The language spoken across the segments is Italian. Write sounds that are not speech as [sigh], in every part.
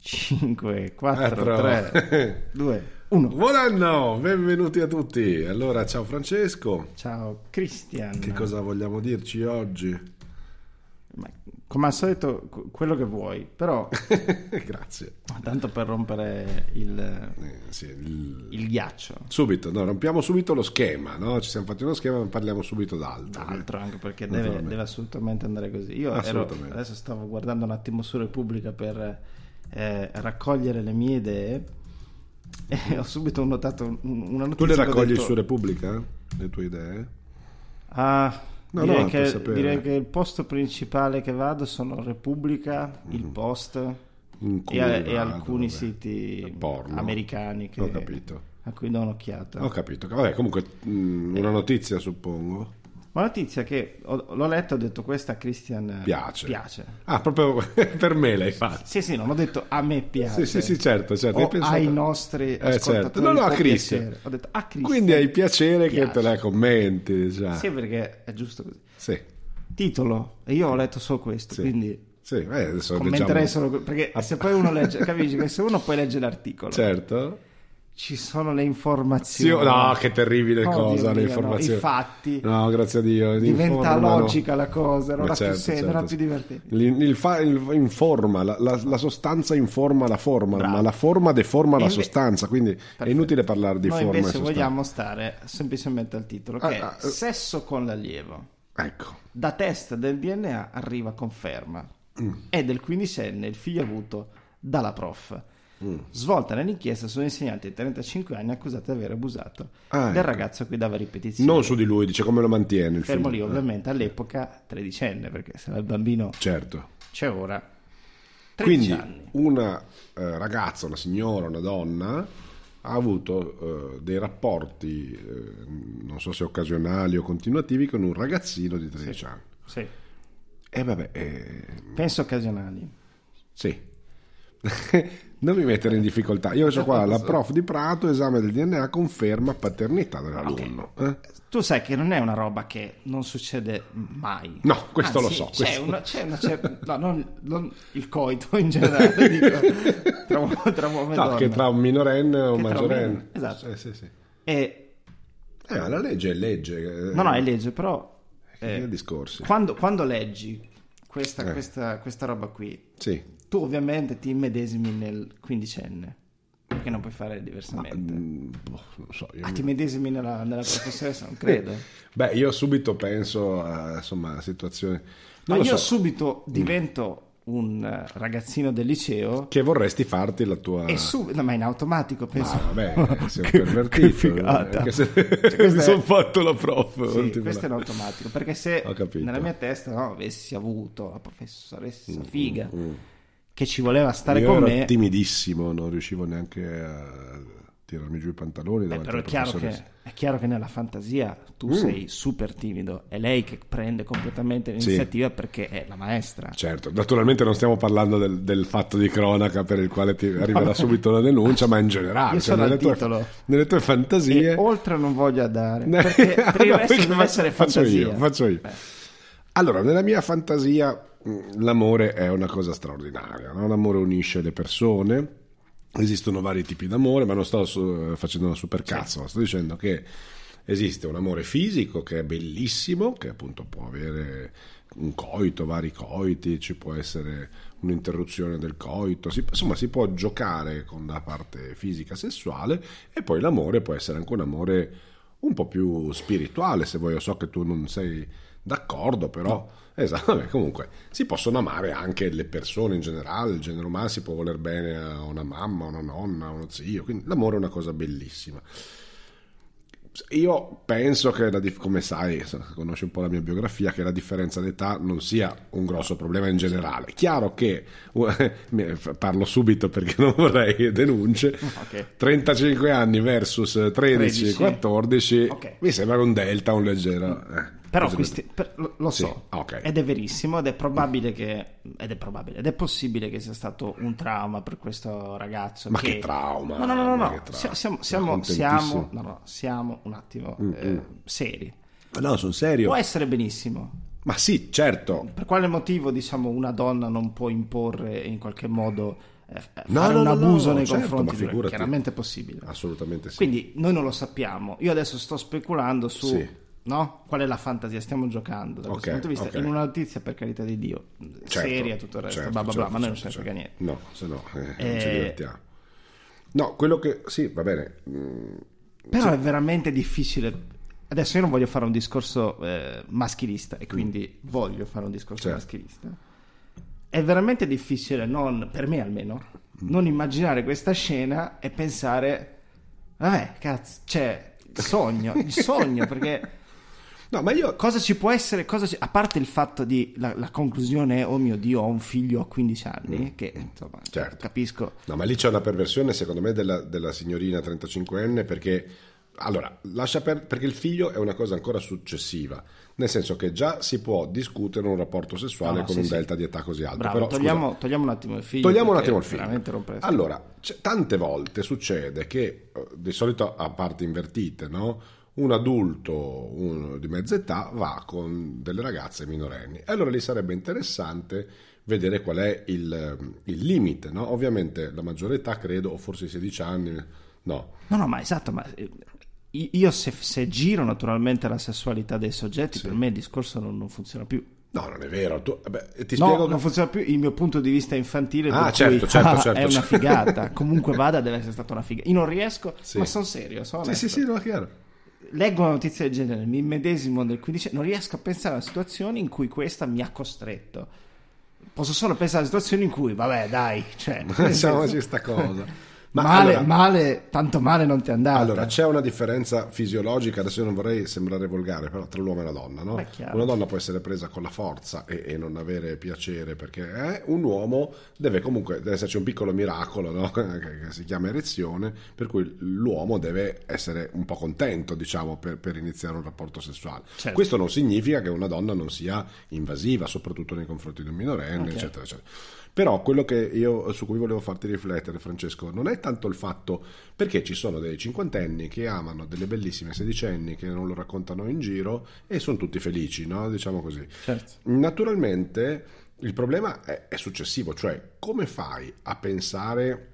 5, 4, Quattro. 3, 2, 1. Buon anno, benvenuti a tutti. Allora, ciao Francesco. Ciao Christian. Che cosa vogliamo dirci oggi? Ma, come al solito, qu- quello che vuoi, però [laughs] Grazie. tanto per rompere il, Eh, sì, il- il ghiaccio. Subito, no, rompiamo subito lo schema, no? Ci siamo fatti uno schema, ma parliamo subito d'altro. Altro anche perché deve, deve assolutamente andare così. Io ero, Assolutamente. adesso stavo guardando un attimo su Repubblica per eh, raccogliere le mie idee [laughs] e ho subito notato un- una notizia. Tu le raccogli detto, su Repubblica? Le tue idee? Ah, No, direi, no, che, direi che il posto principale che vado sono Repubblica, il Mm. Post In e, e alcuni vabbè. siti Porno. americani che- a cui do un'occhiata. Ho capito. Vabbè, comunque, mh, una notizia, suppongo. Una notizia che ho- l'ho letta ho detto questa a Christian Piace. piace. Ah, proprio [laughs] per me l'hai fatto. Sì, sì, non ho detto a me piace. Sì, sì, sì, certo, certo. O pensato- ai nostri Eh, certo. No, no, a Christian. Ho detto a Christian. Quindi hai piacere che piace. te la commenti, diciamo. Sì, perché è giusto così. Sì, Titolo, e io ho letto solo questo, Sì. quindi sì, eh, adesso commenterei leggiamo- solo perché se poi uno legge, capisci che se uno poi legge l'articolo, Certo. Ci sono le informazioni. no, che terribile Oh, cosa, Dio le mio, informazioni. no, i fatti. No, grazie a Dio. Diventa informano. logica la cosa, non ha certo, più senso, certo. non ha più divertente. Il, il fa- il- informa, la, la- la sostanza informa la forma, Bravo. ma la forma deforma E la inve- sostanza, quindi è Perfetto. inutile parlare di Noi forma invece vogliamo stare semplicemente al titolo, che Ah, è ah, eh. sesso con l'allievo. Ecco, Da test del DNA arriva conferma. Mm. È del quindicenne il figlio avuto dalla prof. Mm. Svolta nell'inchiesta su un insegnante di 35 anni accusato di aver abusato Ah, del ecco. ragazzo a cui dava ripetizioni. non su di lui, dice come lo mantiene il Fermo lì, ovviamente, all'epoca tredicenne, perché se il bambino Certo. c'è ora. 13 Quindi anni. una eh, ragazza, una signora, una donna ha avuto eh, dei rapporti, eh, non so se occasionali o continuativi, con un ragazzino di 13 anni. Sì. E vabbè, eh, Penso occasionali. sì. [laughs] non mi mettere in difficoltà. Io ho qua la prof di Prato, esame del DNA, conferma paternità dell'alunno. Eh? Tu sai che non è una roba che non succede mai. No, questo lo Anzi, so, C'è questo- una, c'è una cer- no, non, non il coito in generale, [laughs] dico, tra, tra uomo e No, donna. che tra un minorenne o un maggiorenne. esatto. Sì, sì, sì. E, Eh, la legge è legge. eh, no, no, è legge, però eh, discorsi. quando, quando leggi questa, Eh. questa, questa roba qui, Sì. Tu ovviamente ti immedesimi nel quindicenne, perché non puoi fare diversamente. Mm, boh, non so, io Ah, ti medesimi nella, nella professoressa? Non [laughs] credo. Beh, io subito penso a insomma, situazioni. Ma io so, subito divento un eh, ragazzino del liceo che vorresti farti la tua. e subito, no, ma in automatico penso. Ah, vabbè, [laughs] sei un Che- pervertito. che figata. Anche se questa [laughs] mi è- sono fatto la prof. Sì, questo è in automatico perché se nella mia testa no, avessi avuto la professoressa figa che ci voleva stare Io con ero me, timidissimo, non riuscivo neanche a tirarmi giù i pantaloni beh, però è chiaro, che, è chiaro che nella fantasia tu Mm. sei super timido, è lei che prende completamente l'iniziativa perché è la maestra. Certo, naturalmente non stiamo parlando del, del fatto di cronaca per il quale ti arriverà [laughs] subito la denuncia, ma in generale, Io cioè nelle, tue, nelle tue fantasie. E oltre non voglio andare [laughs] perché per il No, resto deve faccio- essere faccio fantasia. io, faccio io. Allora, nella mia fantasia l'amore è una cosa straordinaria, no? l'amore unisce le persone, esistono vari tipi d'amore, ma non sto facendo una supercazzo, sto dicendo che esiste un amore fisico che è bellissimo, che appunto può avere un coito, vari coiti, ci può essere un'interruzione del coito, si- insomma si può giocare con la parte fisica sessuale e poi l'amore può essere anche un amore un po' più spirituale, se vuoi, io so che tu non sei d'accordo, però esatto, [laughs] vabbè, comunque si possono amare anche le persone in generale, il genere umano si può voler bene a una mamma, a una nonna, a uno zio, quindi l'amore è una cosa bellissima. Io penso che, la dif- come sai, conosci un po' la mia biografia, che la differenza d'età non sia un grosso problema in generale. Chiaro che, [laughs] mi- parlo subito perché non vorrei denunce, [laughs] ok. 35 anni versus 13, 13. 14, Ok. mi sembra un delta, un leggero... eh, Però questi, per- lo, lo Sì, so, ok. ed è verissimo ed è probabile che ed è probabile ed è possibile che sia stato un trauma per questo ragazzo. Ma che trauma, No, no, no, no, no. che Siamo, siamo, siamo, no, no, siamo un attimo Mm, eh, seri. Ma No, sono serio. Può essere benissimo. Ma sì, certo. Per quale motivo, diciamo, una donna non può imporre in qualche modo eh, fare No, no, un no, abuso no, nei certo, confronti di chiaramente è possibile. Assolutamente sì. Quindi noi non lo sappiamo. Io adesso sto speculando su Sì. No? qual è la fantasia, stiamo giocando da questo Ok, punto di vista. ok. In una notizia, per carità di Dio, Certo, seria, tutto il resto, certo, bla bla bla, certo, ma noi non ce ne frega niente. No, se no eh, non Eh, ci divertiamo. No, quello che... Sì, va bene. Mm, Però è veramente difficile. Adesso io non voglio fare un discorso eh, maschilista e quindi voglio fare un discorso Certo. maschilista. È veramente difficile, non, per me almeno, non immaginare questa scena e pensare, vabbè, cazzo, cioè, sogno, il sogno, [laughs] perché No, ma io... cosa ci può essere, cosa ci- a parte il fatto di, la, la conclusione è, oh mio Dio, ho un figlio a 15 anni, che insomma, Certo. capisco, No, ma lì c'è una perversione, secondo me, della, della signorina 35enne perché... Allora, lascia per, perché il figlio è una cosa ancora successiva, nel senso che già si può discutere un rapporto sessuale No, con sì, un sì. delta di età così alto. bravo, Però, togliamo, scusa, togliamo un attimo il figlio. Togliamo un attimo il figlio. Allora, tante volte succede che, eh, di solito a parti invertite, no? Un adulto uno di mezza età va con delle ragazze minorenni. E allora lì sarebbe interessante vedere qual è il, il limite. No? Ovviamente la maggiore età, credo, o forse i 16 anni, no. No, no, ma esatto, ma eh, io se, se giro naturalmente la sessualità dei soggetti, per me il discorso non, non funziona più. No, non è vero. Tu, vabbè, ti No, che- non funziona più il mio punto di vista infantile. Ah, certo, cui, certo, ah, certo, [laughs] È una certo. figata. [laughs] Comunque vada, deve essere stata una figata. Io non riesco, Sì. ma sono serio. Sono Sì, sì, sì, no, è chiaro. Leggo una notizia del genere, mi medesimo nel 15 non riesco a pensare a situazioni in cui questa mi ha costretto. Posso solo pensare a situazioni in cui, vabbè, dai, cioè, [laughs] Pensiamoci senso- sta cosa. [laughs] Ma male, allora- male, tanto male non ti è andata. Allora, c'è una differenza fisiologica, adesso io non vorrei sembrare volgare, però tra l'uomo e la donna, no? Una donna può essere presa con la forza e, e non avere piacere perché eh, un uomo deve comunque, deve esserci un piccolo miracolo, no? [laughs] che, che si chiama erezione, per cui l'uomo deve essere un po' contento, diciamo, per, per iniziare un rapporto sessuale. Certo. Questo non significa che una donna non sia invasiva, soprattutto nei confronti di un minorenne, Ok. eccetera, eccetera. Però quello che io, su cui volevo farti riflettere, Francesco, non è tanto il fatto perché ci sono dei cinquantenni che amano delle bellissime sedicenni che non lo raccontano in giro e sono tutti felici, no? Diciamo così. Certo. Naturalmente il problema è, è successivo, cioè come fai a pensare,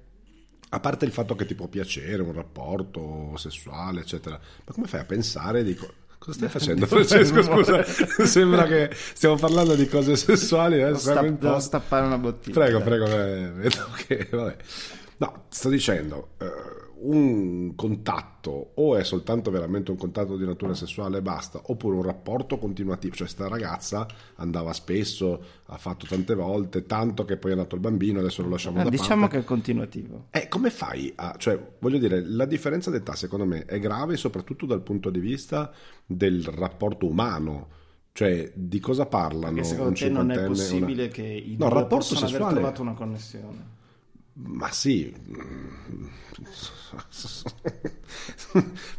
a parte il fatto che ti può piacere un rapporto sessuale, eccetera, ma come fai a pensare di... co- Cosa stai facendo Francesco? [laughs] Scusa, sembra che stiamo parlando di cose sessuali. Eh? Sta- devo stappare una bottiglia. Prego, prego, eh, vedo che vabbè. No, sto dicendo, eh, un contatto o è soltanto veramente un contatto di natura sessuale e basta, oppure un rapporto continuativo, cioè sta ragazza andava spesso, ha fatto tante volte, tanto che poi è nato il bambino, adesso lo lasciamo Eh, da diciamo parte. che è continuativo. Eh, come fai a... cioè, voglio dire, la differenza d'età secondo me è grave soprattutto dal punto di vista del rapporto umano. Cioè, di cosa parlano Perché secondo te non è cinquantenne e una- possibile che i No, due rapporto possano aver sessuale- trovato una connessione. Ma sì, [laughs]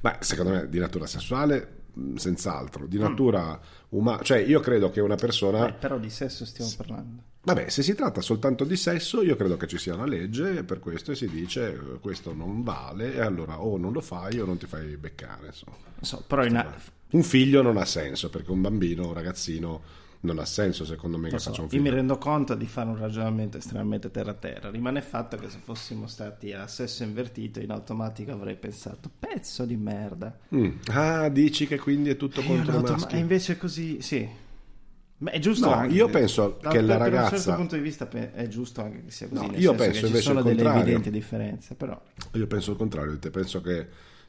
ma secondo me di natura sessuale mh, senz'altro, di natura umana, cioè io credo che una persona, Eh, però di sesso stiamo parlando. vabbè, se si tratta soltanto di sesso, io credo che ci sia una legge per questo e si dice eh, questo non vale e allora o non lo fai o non ti fai beccare, insomma. So, però in, Un figlio non ha senso perché un bambino, un ragazzino non ha senso secondo me che so, faccia un io mi rendo conto di fare un ragionamento estremamente terra-terra. Rimane il fatto che se fossimo stati a sesso invertito, in automatico avrei pensato, pezzo di merda. Mm. Ah, dici che quindi è tutto E, io contro i in automa- maschi? e invece così, sì. Ma è giusto No, anche- io penso da- che la per- Per un ragazza- certo punto di vista è giusto anche che sia così. No, io penso che invece ci sono il delle evidenti differenze, però... Io penso il contrario penso che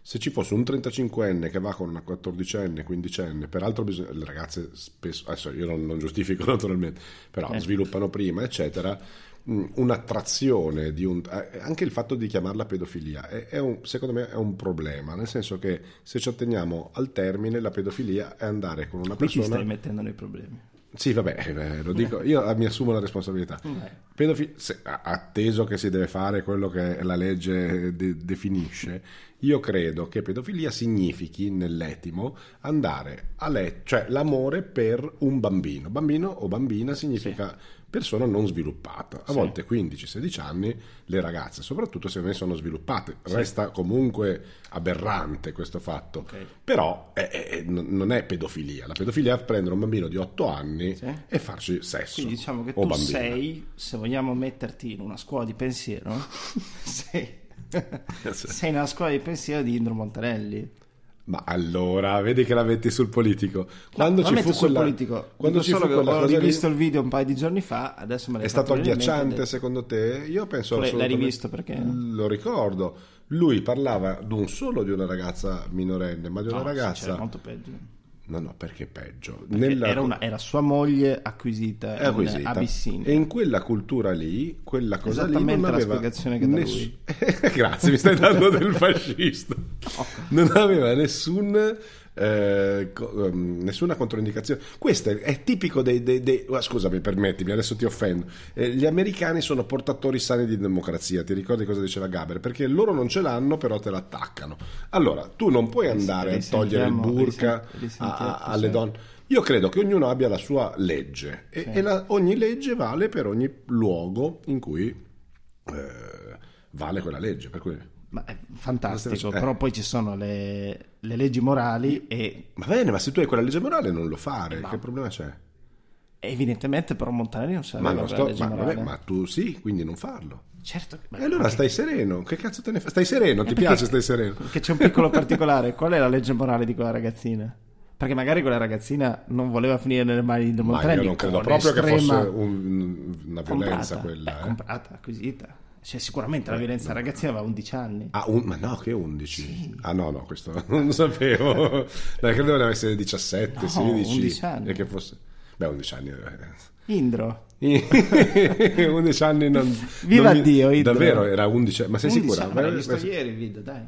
se ci fosse un 35enne che va con una 14enne, 15enne, peraltro bisogna- le ragazze spesso, adesso io non, non giustifico [laughs] naturalmente, però Eh. sviluppano prima, eccetera, mh, un'attrazione di un... eh, anche il fatto di chiamarla pedofilia è, è un- secondo me è un problema, nel senso che se ci atteniamo al termine la pedofilia è andare con una Qui ti persona... stai mettendo nei problemi. Sì, vabbè, eh, lo dico, io eh, mi assumo la responsabilità. Vai. Pedofi- se- a- atteso che si deve fare quello che la legge de- definisce, io credo che pedofilia significhi nell'etimo andare a letto, cioè l'amore per un bambino. Bambino o bambina significa persona non sviluppata. A volte 15-16 anni le ragazze, soprattutto se ne sono sviluppate. Resta comunque aberrante questo fatto. Ok. Però è- è- non è pedofilia. La pedofilia è prendere un bambino di 8 anni Sì. e farci sesso. Quindi diciamo che tu bambina. sei, se vogliamo metterti in una scuola di pensiero, [laughs] sei, [laughs] sei nella scuola di pensiero di Indro Montanelli. Ma allora, vedi che la metti sul politico. Quando Non ci fu sul quella, politico, quando dico ci solo fu quella ho cosa lì, rivisto il video un paio di giorni fa, adesso me l'hai è stato agghiacciante ho secondo te? Io penso Tu l'hai assolutamente- rivisto perché? Lo ricordo. Lui parlava non solo di una ragazza minorenne, ma di una detto, no, sì, ragazza... c'era molto peggio. No, no, perché peggio? Perché Nella- Era, una- era sua moglie acquisita, è in acquisita. Abissinia. E in quella cultura lì, quella cosa lì non la aveva spiegazione che ness-. [laughs] Grazie, mi stai dando del fascista. [laughs] Non aveva nessun eh, co- ehm, nessuna controindicazione. Questo è, è tipico dei, dei- dei- ah, scusami, permettimi, adesso ti offendo. Eh, gli americani sono portatori sani di democrazia. Ti ricordi cosa diceva Gaber? Perché loro non ce l'hanno, però te l'attaccano. Allora, tu non puoi andare a togliere il burka a- alle donne. Io credo che ognuno abbia la sua legge e, Sì. e la- ogni legge vale per ogni luogo in cui eh, vale quella legge. Per cui... Ma è fantastico, Eh. però poi ci sono le, le leggi morali e Va bene, ma se tu hai quella legge morale non lo fare, Ma- che problema c'è? evidentemente però Montanelli non sa Ma, non sto- ma, vabbè, ma tu sì, quindi non farlo. Certo che... E allora stai sereno, che cazzo te ne fai? Stai sereno, ti perché- piace stai sereno? [laughs] Perché c'è un piccolo particolare, qual è la legge morale di quella ragazzina? Perché magari quella ragazzina non voleva finire nelle mani di Ma Montanelli io non credo proprio che fosse un- una violenza comprata, quella. Beh, eh. comprata, acquisita. Cioè, sicuramente la violenza ragazzina aveva 11 anni. Ah, un- ma no, che 11? Ah no, no, questo [laughs] non lo sapevo. No, credo doveva essere 17, No, 16. 11 anni. E che fosse... Beh, 11 anni... eh. Indro. [laughs] 11 anni non... [laughs] Viva non mi- Dio, Idro. Davvero, era 11... Ma sei 11 sicura? anni, l'ho visto ieri il video, dai.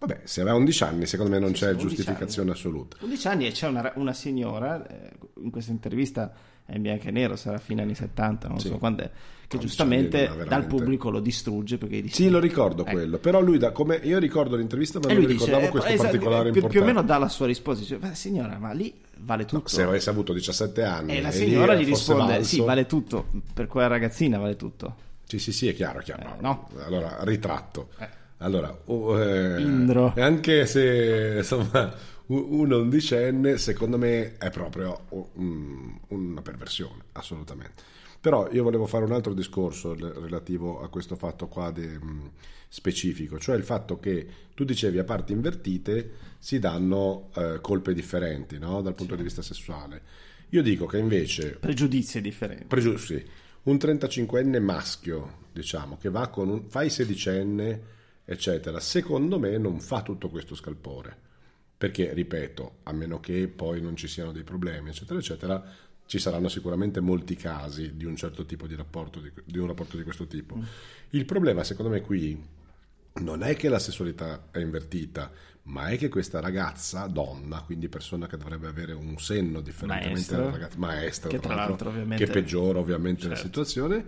Vabbè, se aveva 11 anni, secondo me non c'è sì, 11 giustificazione assoluta. 11 anni e c'è una, una signora, eh, in questa intervista è in bianco e nero, sarà fine anni 70, non Sì. so quando è, che 11 giustamente dal pubblico lo distrugge perché dice... Sì, lo ricordo Ecco. quello. Però lui, da, come io ricordo l'intervista, ma E non dice, ricordavo eh, questo esatto, particolare più, più importante. o meno dà la sua risposta, dice, "Ma signora, ma lì vale tutto. Se avesse avuto 17 anni e la signora gli risponde, valso- sì, vale tutto, per quella ragazzina vale tutto. Sì, sì, sì, è chiaro, è chiaro. Eh, no. Allora, ritratto. Eh. Allora, oh, eh, Indro. anche se insomma un undicenne, secondo me è proprio un- una perversione, assolutamente. Però io volevo fare un altro discorso relativo a questo fatto qua de- mh, specifico, cioè il fatto che tu dicevi a parti invertite si danno eh, colpe differenti no? dal punto di vista sessuale. Io dico che invece Pregiudizi differenti. Pregiu- sì. Un 35enne maschio, diciamo, che va con un, fa i sedicenne, eccetera, secondo me non fa tutto questo scalpore. Perché, ripeto, a meno che poi non ci siano dei problemi, eccetera, eccetera, ci saranno sicuramente molti casi di un certo tipo di rapporto, di, di un rapporto di questo tipo. Il problema, secondo me, qui non è che la sessualità è invertita, ma è che questa ragazza, donna, quindi persona che dovrebbe avere un senno differentemente dalla ragazza, maestra, Che tra l'altro, ovviamente- che peggiora ovviamente la Certo. situazione,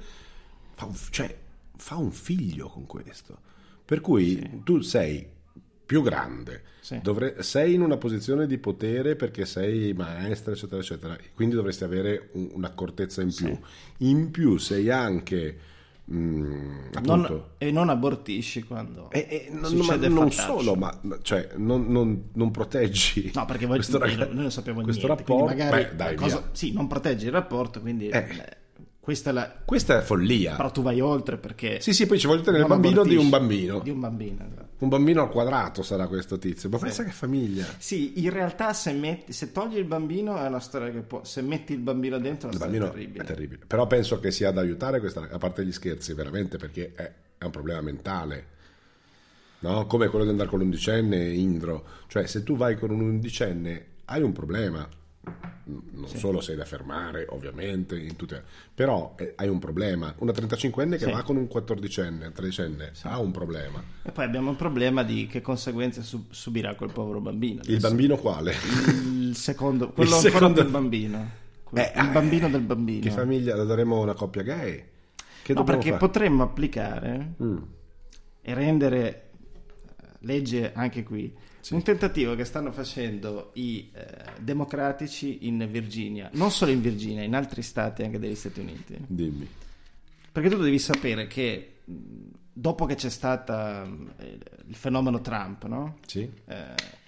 fa un, cioè, fa un figlio con questo. Per cui tu sei più grande, Sì. dovre- sei in una posizione di potere perché sei maestra, eccetera, eccetera, quindi dovresti avere un- un'accortezza in più. In più sei anche mm, Non, e non abortisci quando e- e non, ma non solo, ma cioè, non, non- non proteggi No, perché voi, questo noi, noi non sappiamo questo niente, rapporto. magari Beh, dai, cosa- sì, non proteggi il rapporto, quindi Eh. Questa è la... Questa è follia. Però tu vai oltre perché... Sì, sì, poi ci voglio tenere il bambino di un bambino. Di un bambino, esatto. Un bambino al quadrato sarà questo tizio. Ma pensa che famiglia. Sì, in realtà se, metti, se togli il bambino è una storia che può... Se metti il bambino dentro è Il una bambino storia terribile. è terribile. Però penso che sia da aiutare questa, a parte gli scherzi, veramente, perché è, è un problema mentale. No? Come quello di andare con l'undicenne Indro. Cioè, se tu vai con un undicenne, hai un problema. Non solo sei da fermare, ovviamente, in tutte... però eh, hai un problema. Una 35enne che Sì. va con un 14enne, un 13enne, ha un problema. E poi abbiamo il problema di che conseguenze sub- subirà quel povero bambino. Il bambino quale? Il secondo, [laughs] quello Il ancora secondo- del bambino. [laughs] Eh, il bambino del bambino. Che famiglia? La daremo a una coppia gay? Che No, perché fare? potremmo applicare Mm. e rendere legge anche qui. Un tentativo che stanno facendo i eh, democratici in Virginia, non solo in Virginia, in altri stati anche degli Stati Uniti. Dimmi. Perché tu devi sapere che dopo che c'è stato il fenomeno Trump, no? Sì. Eh,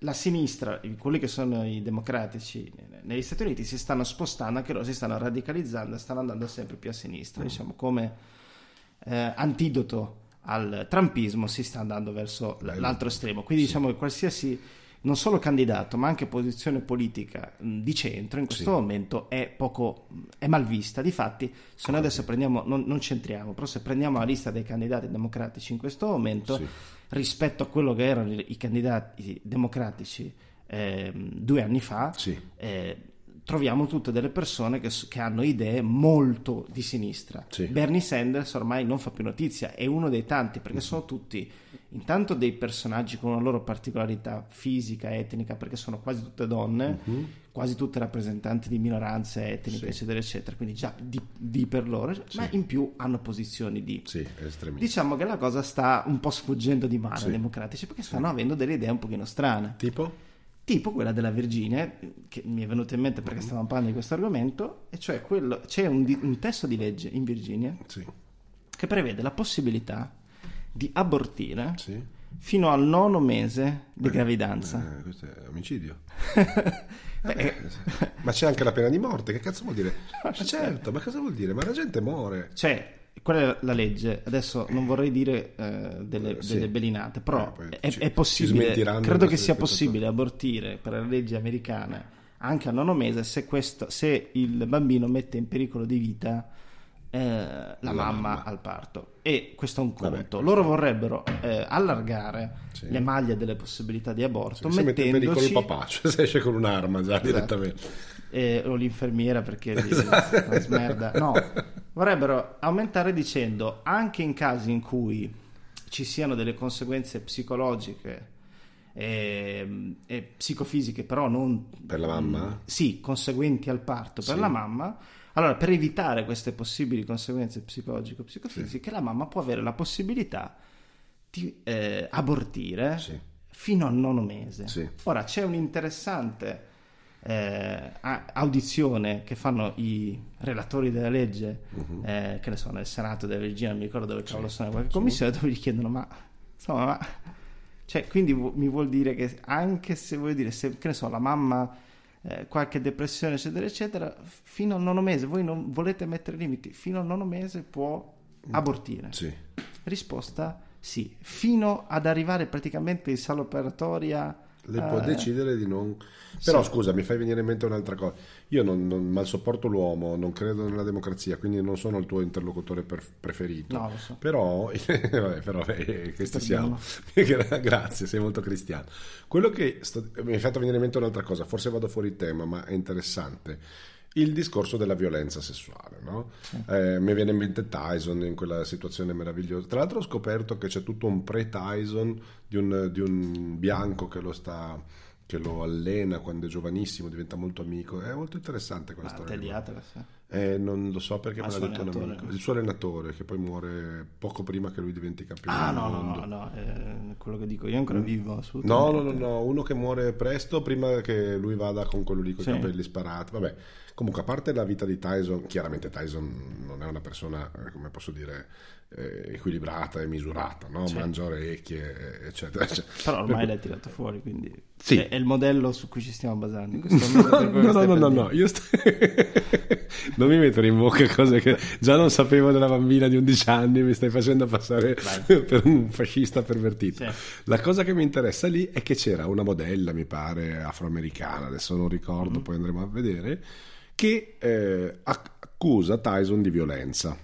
la sinistra, quelli che sono i democratici negli Stati Uniti si stanno spostando, anche loro si stanno radicalizzando, stanno andando sempre più a sinistra, diciamo come eh, antidoto al trumpismo si sta andando verso l'altro estremo. Quindi diciamo che qualsiasi non solo candidato, ma anche posizione politica di centro in questo Sì. momento è poco è mal vista. Difatti, se noi adesso prendiamo, non, non centriamo, però se prendiamo la lista dei candidati democratici in questo momento, Sì. rispetto a quello che erano i candidati democratici ehm, due anni fa, Sì. eh, troviamo tutte delle persone che, che hanno idee molto di sinistra. Sì. Bernie Sanders ormai non fa più notizia, è uno dei tanti perché sono tutti intanto dei personaggi con una loro particolarità fisica, etnica, perché sono quasi tutte donne, quasi tutte rappresentanti di minoranze etniche, Sì. eccetera, eccetera, quindi già di, di per loro, ma in più hanno posizioni di Sì. Diciamo che la cosa sta un po' sfuggendo di mano Sì. ai democratici perché stanno avendo delle idee un pochino strane, Tipo? Tipo quella della Virginia, che mi è venuta in mente perché stavamo parlando di questo argomento, e cioè quello, c'è un, di- un testo di legge in Virginia Sì. che prevede la possibilità di abortire Sì. fino al nono mese di gravidanza. Eh, questo è omicidio. [laughs] Beh, Eh, ma c'è anche la pena di morte, che cazzo vuol dire? [laughs] Ma certo, ma cosa vuol dire? Ma la gente muore. Cioè, quella è la legge. Adesso non vorrei dire eh, delle, sì. delle belinate, però Eh, è, ci- è possibile. Credo che sia possibile abortire per le leggi americane anche al nono mese se, questo, se il bambino mette in pericolo di vita eh, la, La mamma, mamma. al parto. E questo è un Vabbè, conto. questo- Loro vorrebbero eh, allargare Sì. le maglie delle possibilità di aborto, Si mette in pericolo il mettendoci papà, [laughs] cioè se esce con un'arma già direttamente. eh, o l'infermiera perché Esatto. [laughs] la smerda. No, vorrebbero aumentare dicendo anche in casi in cui ci siano delle conseguenze psicologiche e, e psicofisiche, però non Per la mamma? sì, conseguenti al parto per Sì. la mamma. Allora, per evitare queste possibili conseguenze psicologiche o psicofisiche, la mamma può avere la possibilità di eh, abortire Sì. fino al nono mese. Sì. Ora c'è un'interessante eh, audizione che fanno i relatori della legge, Mhm. eh, che ne so, nel Senato della Virginia, non mi ricordo dove cavolo sono, qualche commissione, dove gli chiedono, ma insomma, ma... Cioè, quindi vu- mi vuol dire che anche se vuoi dire, se, che ne so, la mamma eh, qualche depressione, eccetera, eccetera, fino al nono mese, voi non volete mettere limiti, fino al nono mese può abortire. Sì. Risposta sì, fino ad arrivare praticamente in sala operatoria. Lei può eh, decidere di non... Però Sì. scusa, mi fai venire in mente un'altra cosa. Io non, non mal sopporto l'uomo, non credo nella democrazia, quindi non sono il tuo interlocutore per- preferito. No, lo so. Però, [laughs] vabbè, però eh, questi siamo. [laughs] Gra- Grazie, sei molto cristiano. Quello che sto- mi hai fatto venire in mente un'altra cosa, forse vado fuori tema, ma è interessante. Il discorso della violenza sessuale, no? Eh, mi viene in mente Tyson in quella situazione meravigliosa. Tra l'altro ho scoperto che c'è tutto un pre-Tyson di un, di un bianco che lo sta che lo allena quando è giovanissimo, diventa molto amico. È molto interessante quella Ah, storia. Qua. Atlas, eh. Eh, non lo so perché Ah, me l'ha detto un amico. Il suo allenatore che poi muore poco prima che lui diventi campione Ah, no, no, no, no, eh, quello che dico io è ancora vivo, Mm. No, assolutamente. no, no, no, uno che muore presto prima che lui vada con quello lì con Sì. i capelli sparati. Vabbè, comunque a parte la vita di Tyson, chiaramente Tyson non è una persona, eh, come posso dire, eh, equilibrata e misurata, no? Mangia orecchie, eh, eccetera. eccetera. Però ormai Per- l'hai tirato fuori, quindi Sì. è, è il modello su cui ci stiamo basando. in questo [laughs] momento, No, no, no, no, no, io sto... [laughs] non mi mettere in bocca cose che già non sapevo della bambina di 11 anni, mi stai facendo passare [laughs] per un fascista pervertito. Sì. La cosa che mi interessa lì è che c'era una modella, mi pare, afroamericana, adesso non ricordo, poi andremo a vedere, che eh, acc- accusa Tyson di violenza.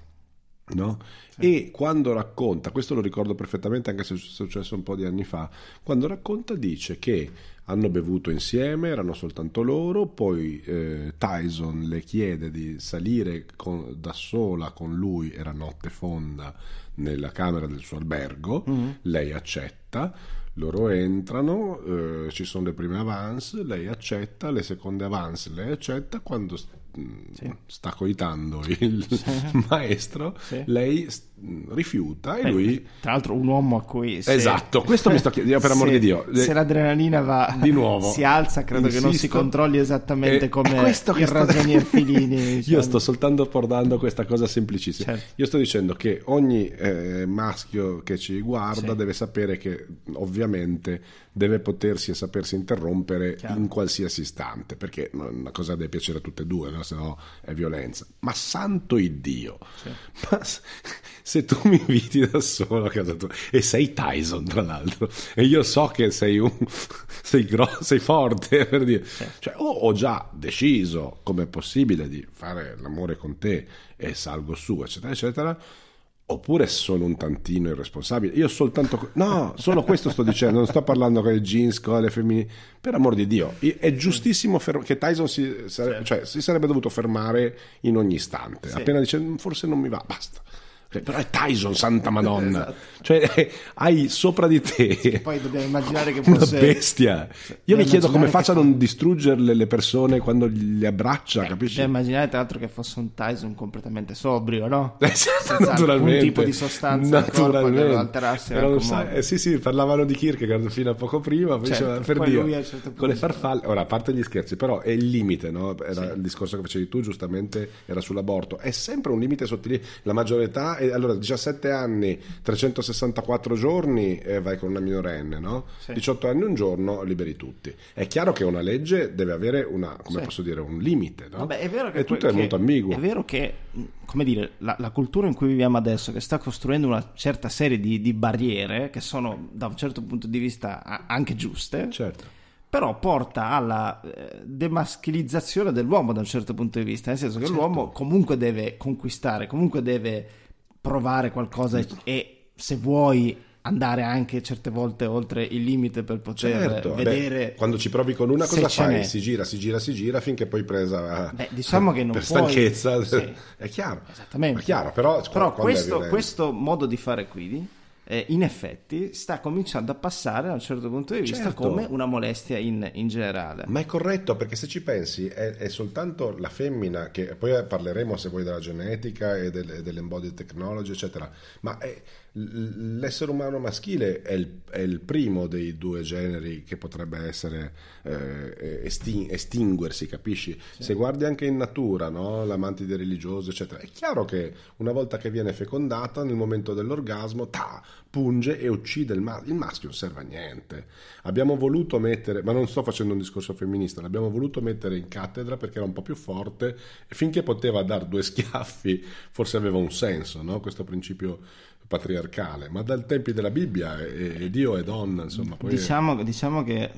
No? E quando racconta, questo lo ricordo perfettamente anche se è successo un po' di anni fa, quando racconta dice che hanno bevuto insieme, erano soltanto loro, poi eh, Tyson le chiede di salire con- da sola con lui, era notte fonda, nella camera del suo albergo, lei accetta, loro entrano, eh, ci sono le prime avance, lei accetta, le seconde avance lei accetta, quando s- mh, Sì. sta coitando il [laughs] maestro, Sì. lei s- rifiuta e Eh, lui... Tra l'altro un uomo a cui... se- Esatto, questo mi sto chiedendo, per amor di Dio. Se l'adrenalina va... Di nuovo. Si alza, credo che non si Insisto. controlli esattamente Eh, come è questo che il sto- ragionier Filini. Io diciamo. sto soltanto portando questa cosa semplicissima. Certo. Io sto dicendo che ogni eh, maschio che ci guarda Sì. deve sapere che ovviamente deve potersi e sapersi interrompere Chiaro. in qualsiasi istante, perché una cosa deve piacere a tutte e due, no? se no è violenza. Ma santo Iddio, ma s- se tu mi inviti da solo a casa tua e sei Tyson tra l'altro e io so che sei un [laughs] sei, gro- sei forte [laughs] per dire. Cioè, o ho già deciso come è possibile di fare l'amore con te e salgo su eccetera eccetera oppure sono un tantino irresponsabile. Io soltanto no solo questo sto dicendo non sto parlando con le jeans con le femminili per amor di Dio. È giustissimo fer- che Tyson si, sare- cioè, si sarebbe dovuto fermare in ogni istante. Sì. appena dice "Mm, forse non mi va basta però è Tyson, santa madonna. [laughs] Esatto. Cioè, eh, [laughs] hai sopra di te Poi dobbiamo immaginare che [laughs] una fosse... bestia. Io mi chiedo come faccia a non distruggerle le persone quando li abbraccia, capisci? Devi immaginare tra l'altro che fosse un Tyson completamente sobrio, no? Eh, sì, Senza naturalmente. alcun tipo di sostanza corpo Naturalmente. lo alterasse in Però modo. eh, sì, sì, parlavano di Kierkegaard fino a poco prima, poi Certo, per Dio, un certo con le farfalle, ora a parte gli scherzi, però è il limite, no? Era il discorso che facevi tu giustamente, era sull'aborto, è sempre un limite sottile, la maggiore età, è, allora 17 anni, 364 giorni e vai con una minorenne, no? Sì. 18 anni un giorno liberi tutti. È chiaro che una legge deve avere una, come Sì. posso dire, un limite, no? Vabbè, è vero che e tutto que- è molto ambiguo. È vero che, come dire, la, la cultura in cui viviamo adesso, che sta costruendo una certa serie di, di barriere, che sono da un certo punto di vista anche giuste, Certo. però porta alla eh, demaschilizzazione dell'uomo da un certo punto di vista, nel senso che Certo. l'uomo comunque deve conquistare, comunque deve provare qualcosa e, e se vuoi andare anche certe volte oltre il limite per poter Certo, vedere beh, quando ci provi con una cosa fai? n'è. Si gira, si gira, si gira finché poi presa Beh, diciamo che non per puoi- stanchezza. sì. [laughs] È chiaro. Esattamente. È chiaro, però, Però questo, questo modo di fare qui, eh, in effetti, sta cominciando a passare da un certo punto di vista Certo. come una molestia in, in generale. Ma è corretto perché se ci pensi è, è soltanto la femmina che poi parleremo se vuoi della genetica e, del, dell'embodied technology eccetera ma è- l'essere umano maschile è il, è il primo dei due generi che potrebbe essere eh, estin- estinguersi capisci se guardi anche in natura no? l'amantide religioso eccetera è chiaro che una volta che viene fecondata nel momento dell'orgasmo ta, punge e uccide il, ma- il maschio non serve a niente abbiamo voluto mettere ma non sto facendo un discorso femminista l'abbiamo voluto mettere in cattedra perché era un po' più forte e finché poteva dar due schiaffi forse aveva un senso no? questo principio patriarcale ma dal tempi della Bibbia e, e Dio è donna insomma poi Diciamo, diciamo che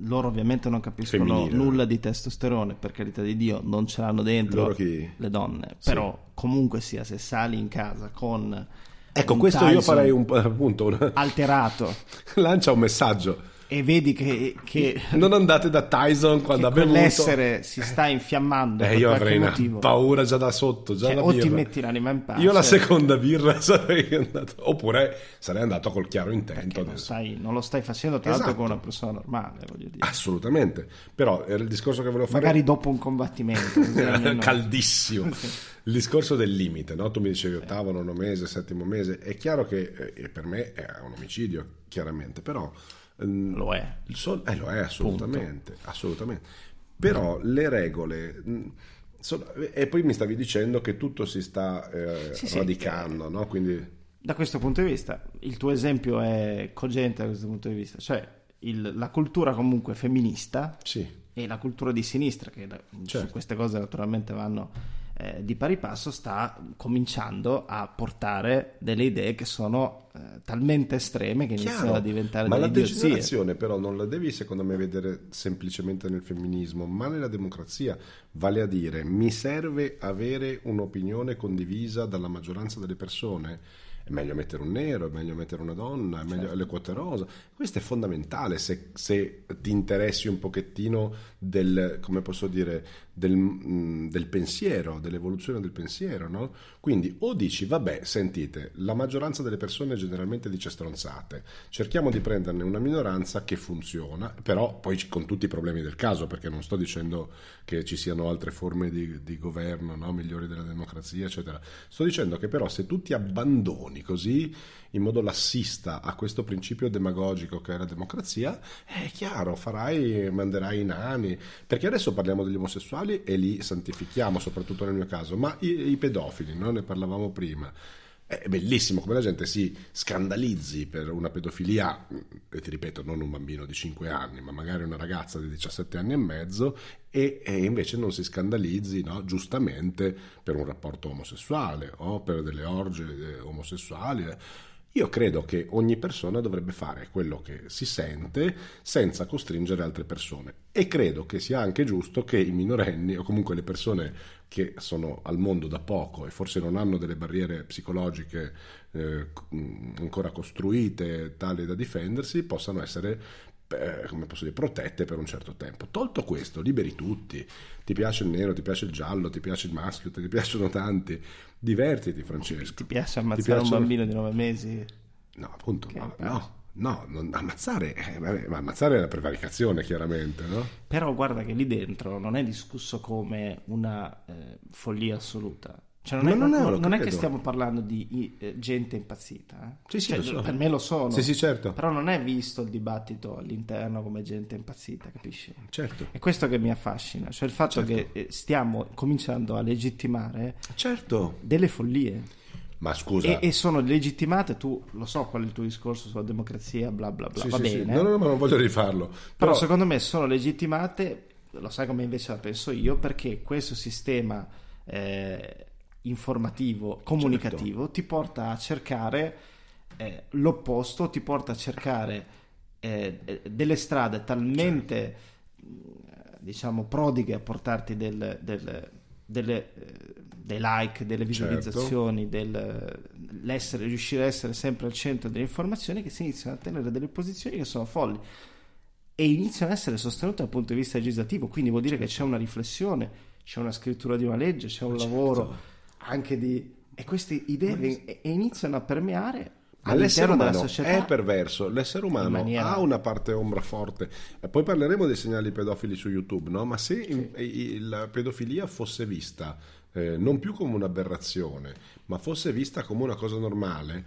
loro ovviamente non capiscono Femminile. nulla di testosterone, per carità di Dio, non ce l'hanno dentro le donne, Sì. però comunque sia se sali in casa con ecco un questo io Tyson farei un appunto una- alterato [laughs] lancia un messaggio e vedi che, che non andate da Tyson quando ha bevuto quell'essere si sta infiammando eh, per io avrei motivo. paura già da sotto già Cioè, la o ti birra. metti l'anima in pace io la seconda birra [laughs] sarei andato oppure sarei andato col chiaro intento non, stai- non lo stai facendo tra l'altro Esatto. con una persona normale voglio dire assolutamente però era il discorso che volevo fare magari dopo un combattimento [laughs] caldissimo. [laughs] Il discorso del limite, no? tu mi dicevi ottavo, nono mese, settimo mese, è chiaro che eh, per me è un omicidio, chiaramente, però... ehm, lo è sol- eh, lo è assolutamente, assolutamente. Però le regole... mh, sono- e poi mi stavi dicendo che tutto si sta eh, Sì, sì. radicando, no? Quindi... da questo punto di vista il tuo esempio è cogente da questo punto di vista cioè il- la cultura comunque femminista Sì, e la cultura di sinistra che da- Certo. su queste cose naturalmente vanno eh, di pari passo sta cominciando a portare delle idee che sono eh, talmente estreme che iniziano Chiaro, a diventare ma la delle idiozie. degenerazione però non la devi secondo me vedere semplicemente nel femminismo ma nella democrazia. Vale a dire mi serve avere un'opinione condivisa dalla maggioranza delle persone è meglio mettere un nero, è meglio mettere una donna, è meglio Certo. le quote rosa. Questo è fondamentale se, se ti interessi un pochettino del, come posso dire, del, mm, del pensiero, dell'evoluzione del pensiero, no? Quindi o dici, vabbè, sentite, la maggioranza delle persone generalmente dice stronzate, cerchiamo di prenderne una minoranza che funziona, però poi con tutti i problemi del caso, perché non sto dicendo che ci siano altre forme di, di governo no? migliori della democrazia, eccetera. Sto dicendo che però se tu ti abbandoni imponi così in modo lassista a questo principio demagogico che è la democrazia, è chiaro, farai, manderai i nani, perché adesso parliamo degli omosessuali e li santifichiamo, soprattutto nel mio caso, ma i, i pedofili, no? ne parlavamo prima. È bellissimo come la gente si scandalizzi per una pedofilia, e ti ripeto, non un bambino di 5 anni, ma magari una ragazza di 17 anni e mezzo, e, e invece non si scandalizzi, no, giustamente, per un rapporto omosessuale o per delle orge eh, omosessuali. Io credo che ogni persona dovrebbe fare quello che si sente senza costringere altre persone e credo che sia anche giusto che i minorenni o comunque le persone che sono al mondo da poco e forse non hanno delle barriere psicologiche eh, ancora costruite tali da difendersi possano essere eh, come posso dire, protette per un certo tempo. Tolto questo, liberi tutti. Ti piace il nero, ti piace il giallo, ti piace il maschio, ti piacciono tanti. Divertiti, Francesco. Ti piace ammazzare ti piacciono... un bambino di nove mesi? No, appunto, no, no. No, non, ammazzare, eh, vabbè, ma ammazzare è la prevaricazione, chiaramente, no? Però guarda che lì dentro non è discusso come una eh, follia assoluta. Cioè non, è, non, non, non è, che stiamo parlando di eh, gente impazzita. Eh? Sì, sì, cioè, so. Per me lo sono. Sì, sì, certo. Però non è visto il dibattito all'interno come gente impazzita, capisci? Certo. È questo che mi affascina, cioè il fatto certo. che eh, stiamo cominciando a legittimare certo. delle follie. Ma scusa. E, e, sono legittimate, tu lo so qual è il tuo discorso sulla democrazia, bla bla bla, sì, va sì, bene. Sì. No, no, ma non voglio rifarlo. Però... Però secondo me sono legittimate, lo sai come invece la penso io, perché questo sistema eh, informativo, comunicativo certo. ti porta a cercare eh, l'opposto, ti porta a cercare eh, delle strade talmente certo. diciamo prodighe a portarti del, del, delle eh, dei like, delle certo. visualizzazioni, certo. del, riuscire a essere sempre al centro delle informazioni che si iniziano a tenere delle posizioni che sono folli e iniziano a essere sostenute dal punto di vista legislativo, quindi vuol dire che c'è una riflessione, c'è una scrittura di una legge, c'è un certo. lavoro anche di... e queste idee e iniziano a permeare ma l'essere umano è perverso, l'essere umano maniera... ha una parte ombra forte. Poi parleremo dei segnali pedofili su YouTube, no? Ma se sì. la pedofilia fosse vista eh, non più come un'aberrazione, ma fosse vista come una cosa normale,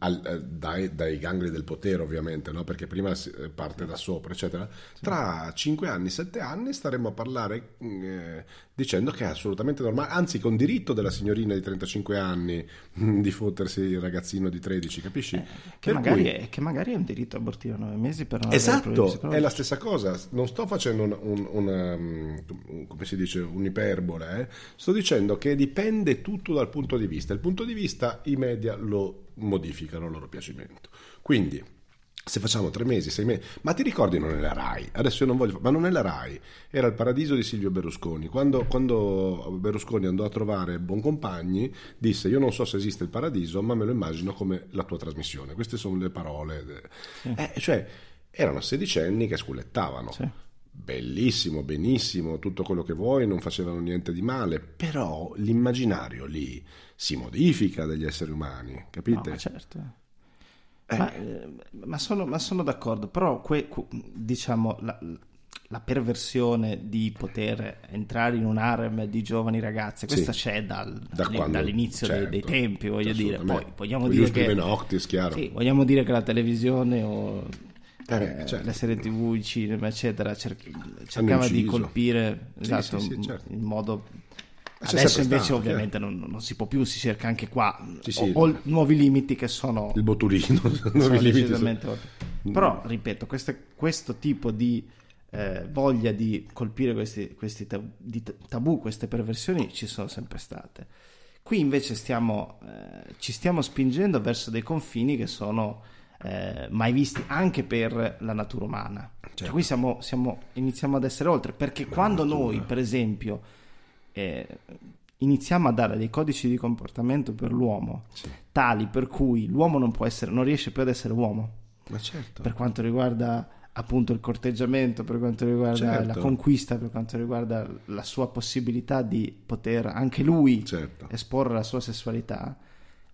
al, eh, dai, dai, gangli del potere ovviamente, no? perché prima eh, parte da sopra, eccetera, tra 5 anni, 7 anni staremmo a parlare eh, dicendo che è assolutamente normale, anzi con diritto della signorina di 35 anni di fottersi il ragazzino di 13, capisci? Eh, che, magari cui... è, che, magari è, un diritto abortire a 9 mesi per non Esatto, è la stessa cosa, non sto facendo un, un, una, um, come si dice, un'iperbole, eh? sto dicendo che dipende tutto dal punto di vista, il punto di vista i media lo modificano a loro piacimento. Quindi, se facciamo tre mesi, sei mesi, ma ti ricordi non è la RAI? Adesso io non voglio, ma non è la RAI, era il paradiso di Silvio Berlusconi. Quando, quando Berlusconi andò a trovare Boncompagni, disse: Io non so se esiste il paradiso, ma me lo immagino come la tua trasmissione. Queste sono le parole. Eh, cioè, erano sedicenni che sculettavano. Sì. Bellissimo, benissimo, tutto quello che vuoi, non facevano niente di male, però l'immaginario lì si modifica degli esseri umani, capite? No, certo. Eh. Ma, ma, sono, ma, sono, d'accordo, però que, diciamo la, la, perversione di poter entrare in un harem di giovani ragazze, questa sì. c'è dal, da quando, dall'inizio certo, dei, dei, tempi, voglio dire. Poi vogliamo dire che, Noctis, sì, vogliamo dire che la televisione o eh, certo. le serie tv, il cinema, eccetera, cer- cercava di colpire sì, esatto, sì, certo. in modo Adesso invece stato, ovviamente non, non, si può più, si cerca anche qua sì, sì. O, o, nuovi limiti che sono... Il botulino, [laughs] nuovi limiti. Sono... Però, ripeto, queste, questo tipo di eh, voglia di colpire questi, questi tabù, queste perversioni ci sono sempre state. Qui invece stiamo, eh, ci stiamo spingendo verso dei confini che sono eh, mai visti anche per la natura umana. Cioè, certo. Cioè, qui siamo, siamo, iniziamo ad essere oltre, perché la quando natura. noi, per esempio eh, iniziamo a dare dei codici di comportamento per l'uomo sì. tali per cui l'uomo non può essere, non riesce più ad essere uomo. Certo. Per quanto riguarda appunto il corteggiamento, per quanto riguarda certo. la conquista, per quanto riguarda la sua possibilità di poter anche lui certo. esporre la sua sessualità,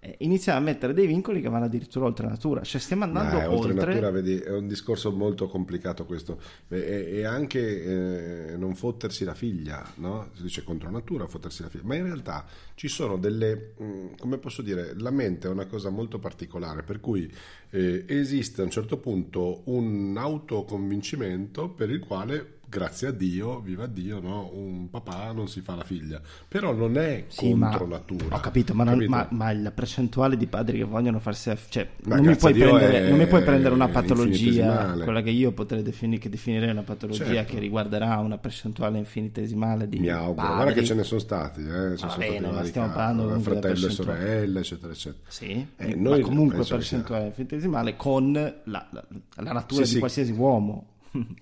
eh, iniziamo a mettere dei vincoli che vanno addirittura oltre natura, cioè stiamo andando Beh, oltre, oltre... natura, vedi, è un discorso molto complicato questo. E, anche eh, non fottersi la figlia, no? Si dice contro natura fottersi la figlia, ma in realtà ci sono delle, mh, come posso dire, la mente è una cosa molto particolare, per cui eh, esiste a un certo punto un autoconvincimento per il quale grazie a Dio, viva Dio, no? un papà non si fa la figlia, però non è Sì, ma- contro natura. Ho capito, ma, non- capito? ma- ma la percentuale di padri che vogliono farsi... Cioè, Ma non, mi prendere, è non mi puoi prendere una patologia, quella che io potrei definire, che definirei una patologia Certo. che riguarderà una percentuale infinitesimale di Mi auguro, padri. guarda che ce ne sono stati, eh? sono bene, stati ma stiamo parlando di fratello e sorelle, eccetera, eccetera. Sì, Eh, ma comunque percentuale infinitesimale con la, la- la natura Sì, di sì. qualsiasi uomo.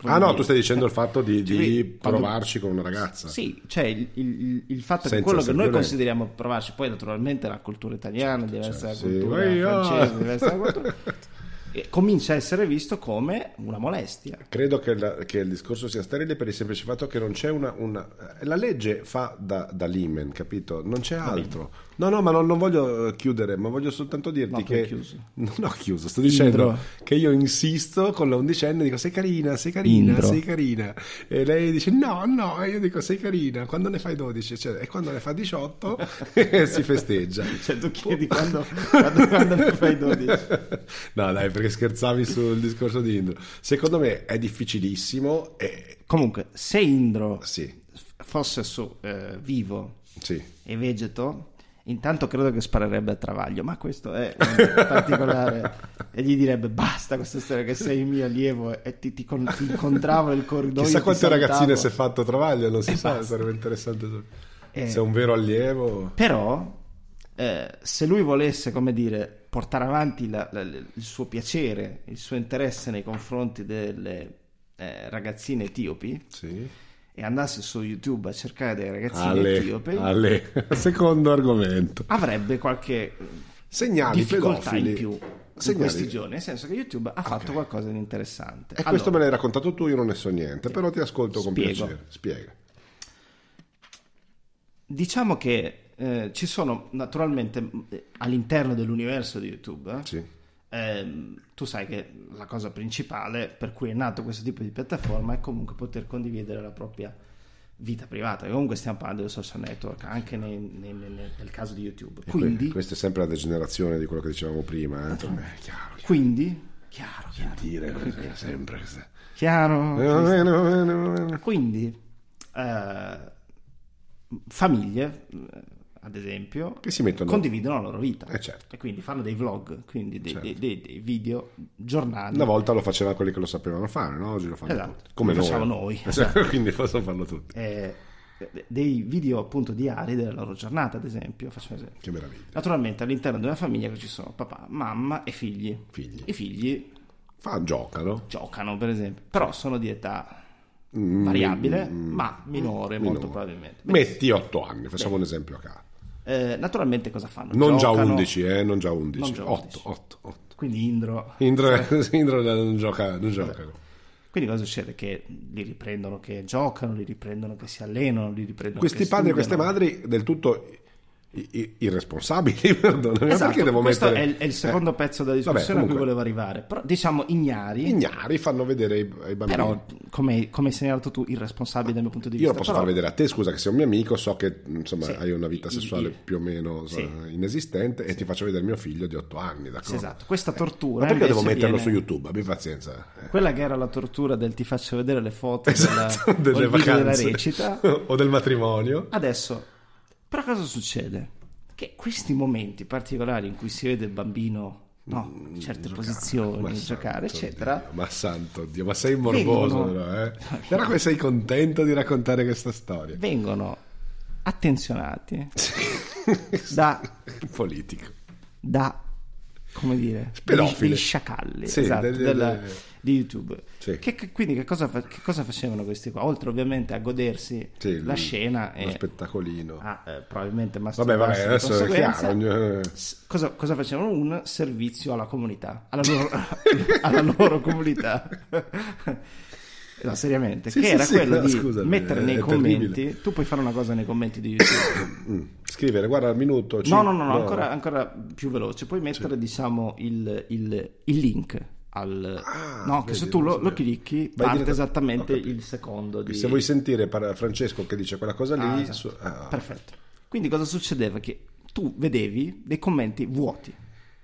Ah no, tu stai dicendo il fatto di, di Cioè, quando- provarci con una ragazza. Sì, cioè il, il- il fatto che Senza quello che noi consideriamo provarci, poi naturalmente la cultura italiana è diversa dalla sì. cultura Ehi, oh. francese, diversa dalla cultura... [laughs] e comincia a essere visto come una molestia. Credo che, la- che il discorso sia sterile per il semplice fatto che non c'è una... una- la legge fa da, da limen, capito? Non c'è altro. No, no, ma non, non voglio eh, chiudere, ma voglio soltanto dirti No, che... chiuso. [laughs] Non ho chiuso, sto dicendo Indro. che io insisto con la undicenne, dico sei carina, sei carina, Indro. sei carina. E lei dice no, no, e io dico sei carina, quando ne fai 12? Cioè, e quando ne fa 18 [laughs] si festeggia. Cioè tu chiedi quando, quando, quando ne fai 12. [laughs] No, dai, perché scherzavi sul discorso di Indro. Secondo me è difficilissimo e Comunque, se Indro sì, fosse su, eh, vivo sì. e vegeto, intanto credo che sparerebbe a Travaglio, ma questo è [laughs] particolare e gli direbbe basta questa storia che sei il mio allievo e ti, ti con- ti incontravo nel corridoio. Chissà quante ragazzine si è fatto Travaglio, non si E sa, basta. sarebbe interessante. Eh. Se è un vero allievo. Però, eh, se lui volesse, come dire, portare avanti la- la- il suo piacere, il suo interesse nei confronti delle eh, ragazzine etiopi Sì. e andasse su YouTube a cercare dei ragazzini Ale, etiopi, Ale. [laughs] Secondo argomento. avrebbe qualche Segnali difficoltà pedofili. in più in questi giorni, nel senso che YouTube ha fatto qualcosa di interessante. E questo Allora, me l'hai raccontato tu, io non ne so niente, però ti ascolto con Spiego. piacere. Spiega. Diciamo che eh, ci sono naturalmente eh, all'interno dell'universo di YouTube, eh, Sì. ehm, tu sai che la cosa principale per cui è nato questo tipo di piattaforma è comunque poter condividere la propria vita privata. E comunque stiamo parlando dei social network anche nei- nei- nei- nel caso di YouTube. Quindi, Questa è sempre la degenerazione di quello che dicevamo prima. Eh? Eh, chiaro, chiaro. quindi, chiaro, chiaro, Dire così, sempre. chiaro, va bene, va bene. Quindi, eh, famiglie, eh, ad esempio, Che si mettono- condividono la loro vita. Eh, certo. E quindi fanno dei vlog, quindi dei, Certo. dei- dei- dei video giornali. Una volta lo facevano quelli che lo sapevano fare, no? Oggi lo fanno Esatto. tutti. Come Lo noi. facciamo noi, [laughs] Esatto, Quindi possono farlo tutti. eh, dei video appunto diari della loro giornata, ad esempio. Faccio un esempio. Che meraviglia. Naturalmente all'interno di una famiglia ci sono papà, mamma e figli. Figli. I figli Fa, giocano. giocano, per esempio, però sono di età Mm, variabile, mm, ma minore, minore. molto probabilmente. Metti 8 anni, facciamo un esempio a caso. Eh, naturalmente cosa fanno? Non già Giocano, 11, eh, non già 11. Non già 8, 11. 8, 8. Quindi Indro. Indro, [laughs] Indro non gioca, non gioca. Quindi cosa succede? Che li riprendono che giocano, li riprendono che si allenano, li riprendono Questi padri e queste madri del tutto irresponsabili, [laughs] perdonami, Esatto, perché devo questo mettere... è, il, è il secondo Eh, pezzo della vabbè, discussione a cui comunque, volevo arrivare. Però diciamo ignari, Ignari fanno vedere ai, ai bambini. però come, come hai segnalato tu, irresponsabili dal mio punto di Io vista. lo posso però- far vedere a te, scusa, che sei un mio amico, so che insomma Sì. hai una vita sessuale il- più o meno Sì. eh, inesistente e ti faccio vedere mio figlio di 8 anni, d'accordo? Sì, esatto. Questa tortura Ma perché devo invece metterlo viene- su YouTube? Abbi pazienza. Eh. Quella che era la tortura del ti faccio vedere le foto Esatto, della, [laughs] delle video della vacanze recita. [laughs] o del matrimonio. Adesso, però cosa succede? Che questi momenti particolari in cui si vede il bambino no, in certe Mm, Giocare, posizioni, giocare, santo eccetera, Dio, ma santo Dio, ma sei morboso, Vengono- però, eh? [laughs] Però come sei contento di raccontare questa storia? vengono attenzionati da, [laughs] Politico. da come dire, degli, degli sciacalli Sì, esatto, delle- della- delle- di YouTube. Sì. Che, che- quindi che cosa, fa- che cosa facevano questi qua? Oltre ovviamente a godersi Sì, la scena Lo e spettacolino. a eh, probabilmente Vabbè, vabbè, adesso è chiaro. Cosa, cosa facevano? Un servizio alla comunità, alla loro, [laughs] alla loro comunità. [laughs] No, seriamente, Sì, che sì, era sì, quello no, di scusami, mettere nei terribile. commenti. Tu puoi fare una cosa nei commenti di YouTube. [coughs] Mm. Scrivere, guarda al minuto. No, cinque- no, no, no, ancora, ancora più veloce. Puoi mettere, diciamo, il, il- il link al... Ah, no, che vedi, se tu non lo, lo clicchi, Vai parte diretta- esattamente il secondo di... Se vuoi sentire Francesco che dice quella cosa lì, Ah, esatto. su- ah, Perfetto. Quindi cosa succedeva? Che tu vedevi dei commenti vuoti,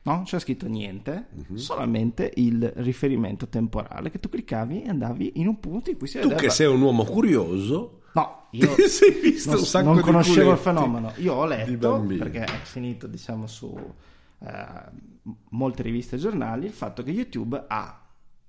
no? C'era scritto niente, Mhm. solamente il riferimento temporale che tu cliccavi e andavi in un punto in cui si tu vedeva... che sei un uomo curioso, No, io [laughs] sei visto non, un sacco non di conoscevo il fenomeno. Io ho letto, perché è finito diciamo su eh, molte riviste e giornali, il fatto che YouTube ha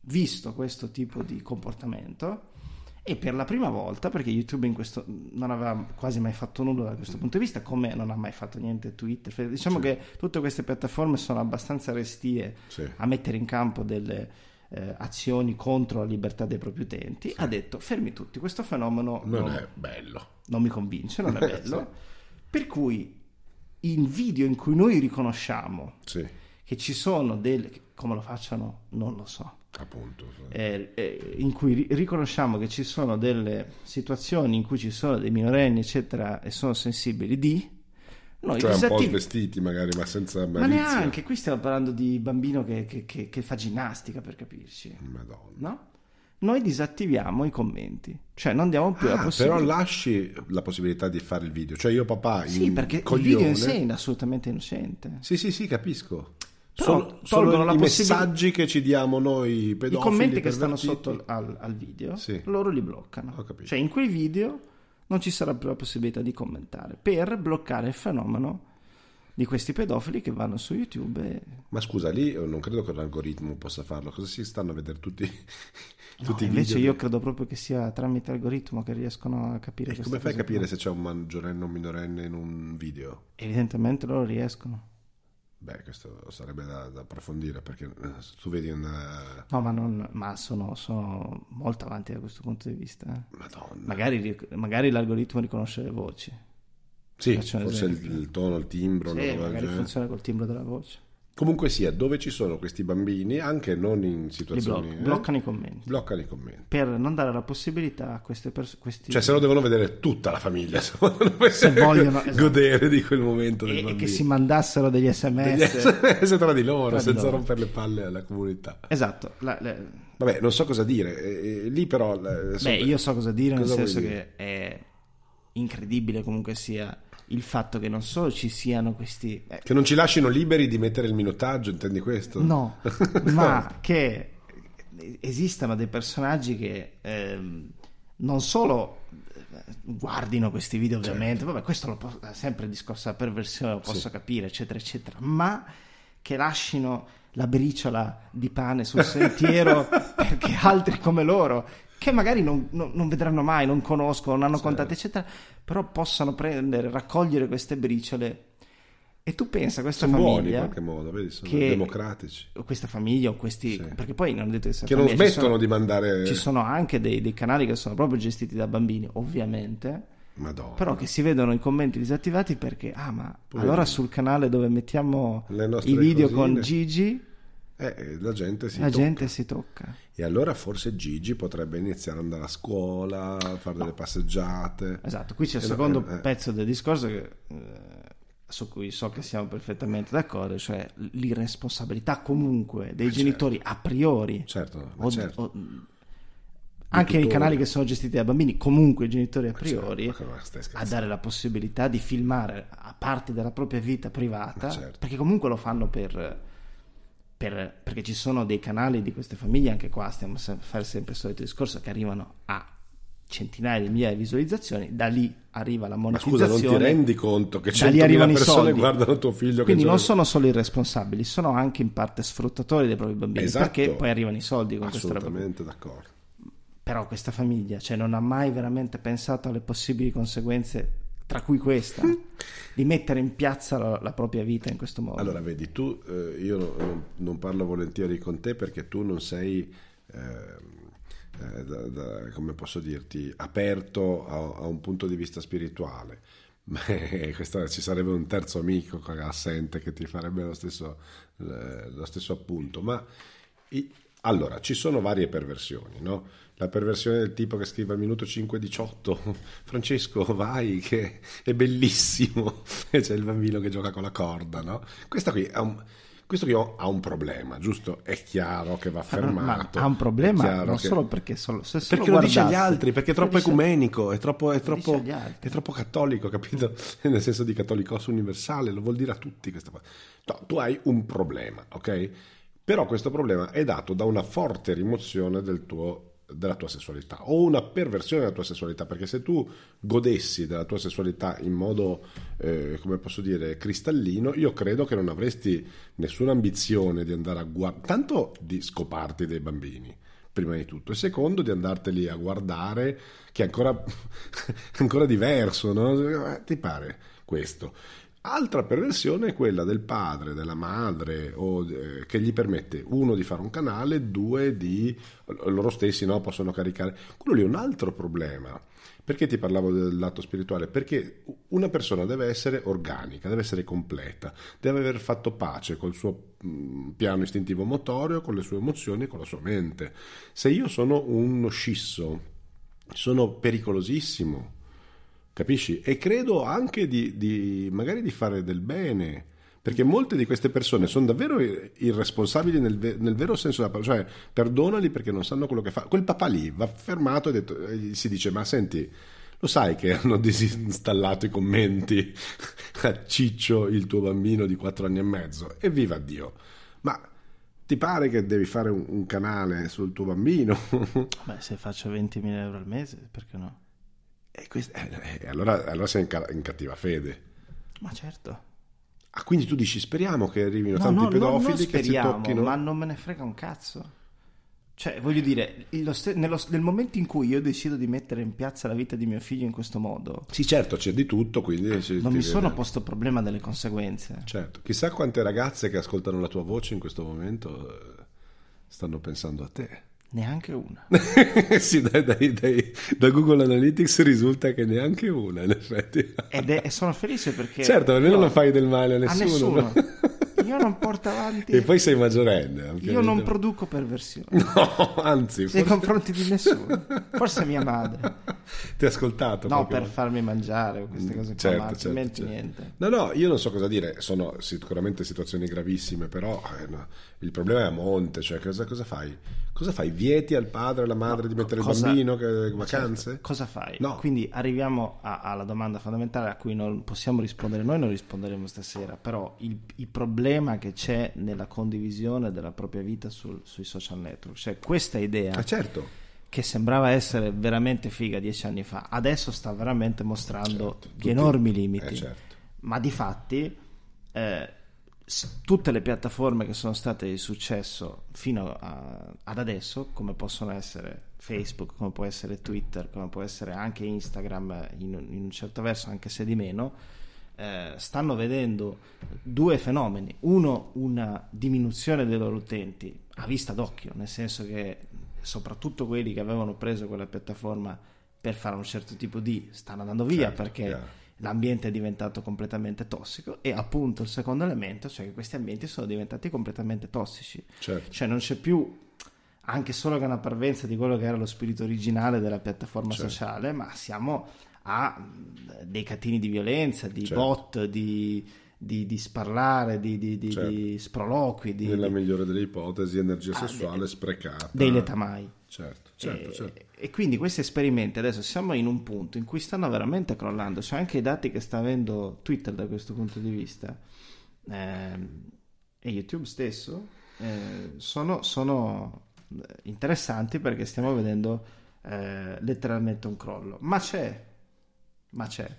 visto questo tipo di comportamento e per la prima volta, perché YouTube in questo non aveva quasi mai fatto nulla da questo punto di vista, come non ha mai fatto niente Twitter, diciamo Sì. che tutte queste piattaforme sono abbastanza restie Sì. a mettere in campo delle eh, azioni contro la libertà dei propri utenti, ha detto fermi tutti, questo fenomeno non non- è bello. non mi convince, non è [laughs] bello. Sì. Per cui in video in cui noi riconosciamo Sì, che ci sono delle... come lo facciano? Non lo so. appunto. Eh, eh, in cui ri- riconosciamo che ci sono delle situazioni in cui ci sono dei minorenni, eccetera, e sono sensibili di... Noi Cioè un po' disattiv- svestiti magari, ma senza Ma malizia. neanche, qui stiamo parlando di bambino che, che- che- che fa ginnastica, per capirci. Madonna. No? Noi disattiviamo i commenti, cioè non diamo più la Ah, possibilità... però lasci la possibilità di fare il video. Cioè io papà Sì, perché coglione... il video in sé è assolutamente innocente. Sì, sì, sì, capisco. Però sono tolgono la i possibilità- messaggi che ci diamo noi I pedofili commenti che stanno sotto al, al video, Sì. loro li bloccano. Ho capito. Cioè in quei video non ci sarà più la possibilità di commentare per bloccare il fenomeno di questi pedofili che vanno su YouTube e... Ma scusa, lì io non credo che l'algoritmo possa farlo. Cosa si stanno a vedere tutti, No, tutti i invece video? io credo proprio che sia tramite algoritmo che riescono a capire E queste come fai a cose capire qua. se c'è un maggiorenne o un minorenne in un video? Evidentemente loro riescono. Beh, questo sarebbe da, da approfondire perché eh, tu vedi un... eh, No, ma, non, ma sono, sono molto avanti da questo punto di vista. eh. Madonna. Magari, magari l'algoritmo riconosce le voci. Sì, forse il, il tono, il timbro, una Sì, magari genere. funziona col timbro della voce. Comunque sia, dove ci sono questi bambini, anche non in situazioni... blocca- eh, bloccano i commenti. bloccano i commenti. per non dare la possibilità a queste persone Cioè, se lo devono vedere tutta la famiglia, [laughs] se vogliono Se vogliono, esatto. godere di quel momento e, e che si mandassero degli Degli sms SMS tra di loro, Tra di senza loro. rompere le palle alla comunità. esatto la- la- Vabbè, non so cosa dire. eh, eh, lì però... eh, beh insomma, io so cosa dire cosa nel senso dire? che è incredibile comunque sia il fatto che non solo ci siano questi eh, Che non ci lasciano liberi di mettere il minutaggio, intendi questo? no [laughs] ma che esistano dei personaggi che ehm, non solo eh, guardino questi video ovviamente vabbè questo lo posso, è sempre il discorso della perversione lo posso Certo. Sì. capire eccetera eccetera ma che lasciano la briciola di pane sul sentiero [laughs] perché altri come loro che magari non, non- non vedranno mai, non conoscono, non hanno Certo. contatti eccetera però possano prendere, raccogliere queste briciole e tu pensa a questa Sono buoni in famiglia qualche modo, vedi? Sono che- democratici. o questa famiglia o questi Sì. perché poi non detto Che non famiglia, ci smettono sono- di mandare... ci sono anche dei, dei canali che sono proprio gestiti da bambini ovviamente Madonna. però che si vedono i commenti disattivati perché ah ma Poi- allora sul canale dove mettiamo i video cosine. con Gigi Eh, la gente si la tocca. gente si tocca E allora forse Gigi potrebbe iniziare ad andare a scuola, a fare delle passeggiate. esatto qui c'è il Eh, secondo eh, eh. pezzo del discorso che, eh, su cui so che siamo perfettamente d'accordo cioè l'irresponsabilità comunque dei genitori a priori Certo, o- certo. o- anche nei canali che sono gestiti da bambini, comunque i genitori a priori, certo, stai a dare la possibilità di filmare a parte della propria vita privata, certo. perché comunque lo fanno per, per- perché ci sono dei canali di queste famiglie, anche qua stiamo a fare sempre il solito discorso, che arrivano a centinaia di migliaia di visualizzazioni, da lì arriva la Ma scusa, monetizzazione. non ti rendi conto che da lì 100.000 arrivano i persone soldi. guardano tuo figlio Quindi non sono solo irresponsabili, sono anche in parte sfruttatori dei propri bambini, Esatto. perché poi arrivano i soldi con questa roba. Assolutamente d'accordo. Però questa famiglia, cioè, non ha mai veramente pensato alle possibili conseguenze, tra cui questa, di mettere in piazza la, la propria vita in questo modo. Allora, vedi, tu, eh, io no- non, non parlo volentieri con te perché tu non sei, ehm, eh, da- da- come posso dirti, aperto a, a un punto di vista spirituale. [laughs] Beh, questa- ci sarebbe un terzo amico assente che ti farebbe lo stesso, eh, lo stesso appunto, ma i- Allora, ci sono varie perversioni, no? La perversione del tipo che scrive al minuto 5.18 [laughs] Francesco vai che è bellissimo e [laughs] c'è il bambino che gioca con la corda, no? Questa qui è un questo qui ha un problema, giusto? È chiaro che va fermato. Ma ha un problema non che... solo perché solo, se solo perché lo dice agli altri, perché è troppo ecumenico, è troppo, è troppo, è troppo cattolico, capito? [laughs] Nel senso di cattolicos universale, lo vuol dire a tutti questa cosa. No, tu hai un problema, ok? Però questo problema è dato da una forte rimozione del tuo della tua sessualità o una perversione della tua sessualità perché se tu godessi della tua sessualità in modo eh, come posso dire cristallino io credo che non avresti nessuna ambizione di andare a guardare tanto di scoparti dei bambini prima di tutto e secondo di andarteli a guardare che è ancora, [laughs] ancora diverso no? Eh, ti pare questo Altra perversione è quella del padre, della madre, o, eh, che gli permette, uno, di fare un canale, due, di loro stessi no, possono caricare. Quello lì è un altro problema. Perché ti parlavo del lato spirituale? Perché una persona deve essere organica, deve essere completa, deve aver fatto pace col suo mm, piano istintivo motorio, con le sue emozioni e con la sua mente. Se io sono uno scisso, sono pericolosissimo capisci? E credo anche di, di, magari di fare del bene, perché molte di queste persone sono davvero irresponsabili nel, nel vero senso della parola, cioè perdonali perché non sanno quello che fa. Quel papà lì va fermato e, detto, si dice, ma senti, lo sai che hanno [laughs] disinstallato i commenti a Ciccio, il tuo bambino di quattro anni e mezzo? E viva Dio! Ma ti pare che devi fare un, un canale sul tuo bambino? Beh, se faccio 20.000 euro al mese, perché no? E questo, eh, eh, allora, allora, sei in, ca- in, cattiva fede. Ma certo. Ah, quindi tu dici speriamo che arrivino no, tanti no, pedofili no, che speriamo, si tocchino. Ma non me ne frega un cazzo. Cioè, voglio dire, st- nello, nel momento in cui io decido di mettere in piazza la vita di mio figlio in questo modo... Sì, certo, c'è di tutto, quindi... Eh, non mi sono posto il problema delle conseguenze. Certo, chissà quante ragazze che ascoltano la tua voce in questo momento eh, stanno pensando a te. Neanche una. [laughs] sì, dai, dai, dai, da Google Analytics risulta che neanche una, in effetti. Ed è, e sono felice perché... Certo, almeno non fai del male a nessuno. A nessuno. No? Io non porto avanti... E poi sei maggiorenne. Ovviamente. Io non produco perversione. No, anzi... Nei forse... confronti di nessuno. Forse mia madre. Ti ha ascoltato? No, per farmi mangiare o queste cose certo, qua, certo, certo. niente. No, no, io non so cosa dire. Sono sicuramente situazioni gravissime, però eh, no. Il problema è a monte. Cioè, cosa, cosa fai? Cosa fai? Vieti al padre e alla madre no, di mettere cosa, il bambino? Che, vacanze? Certo. Cosa fai? No. Quindi arriviamo a, alla domanda fondamentale a cui non possiamo rispondere noi, non risponderemo stasera. Però il, il problema che c'è nella condivisione della propria vita sul, sui social network, cioè questa idea. Ah, certo. Che sembrava essere veramente figa dieci anni fa, adesso sta veramente mostrando certo, tutti, enormi limiti. Eh, certo. Ma di fatti, eh, tutte le piattaforme che sono state di successo fino a, ad adesso, come possono essere Facebook, come può essere Twitter, come può essere anche Instagram, in, in un certo verso, anche se di meno, eh, stanno vedendo due fenomeni. Uno, una diminuzione dei loro utenti a vista d'occhio, nel senso che soprattutto quelli che avevano preso quella piattaforma per fare un certo tipo di stanno andando via certo, perché chiaro l'ambiente è diventato completamente tossico e appunto il secondo elemento, cioè che questi ambienti sono diventati completamente tossici. Certo. Cioè non c'è più anche solo che una parvenza di quello che era lo spirito originale della piattaforma certo. sociale, ma siamo a dei catini di violenza, di certo. bot, di, di, di, sparlare, di, di, certo. di sproloqui. Nella migliore delle ipotesi, energia ah, sessuale de, sprecata. Dei letamai. Certo, certo, e, certo. E quindi questi esperimenti adesso siamo in un punto in cui stanno veramente crollando. C'è anche i dati che sta avendo Twitter da questo punto di vista eh, e YouTube stesso eh, sono, sono, interessanti perché stiamo vedendo eh, letteralmente un crollo. Ma c'è, ma c'è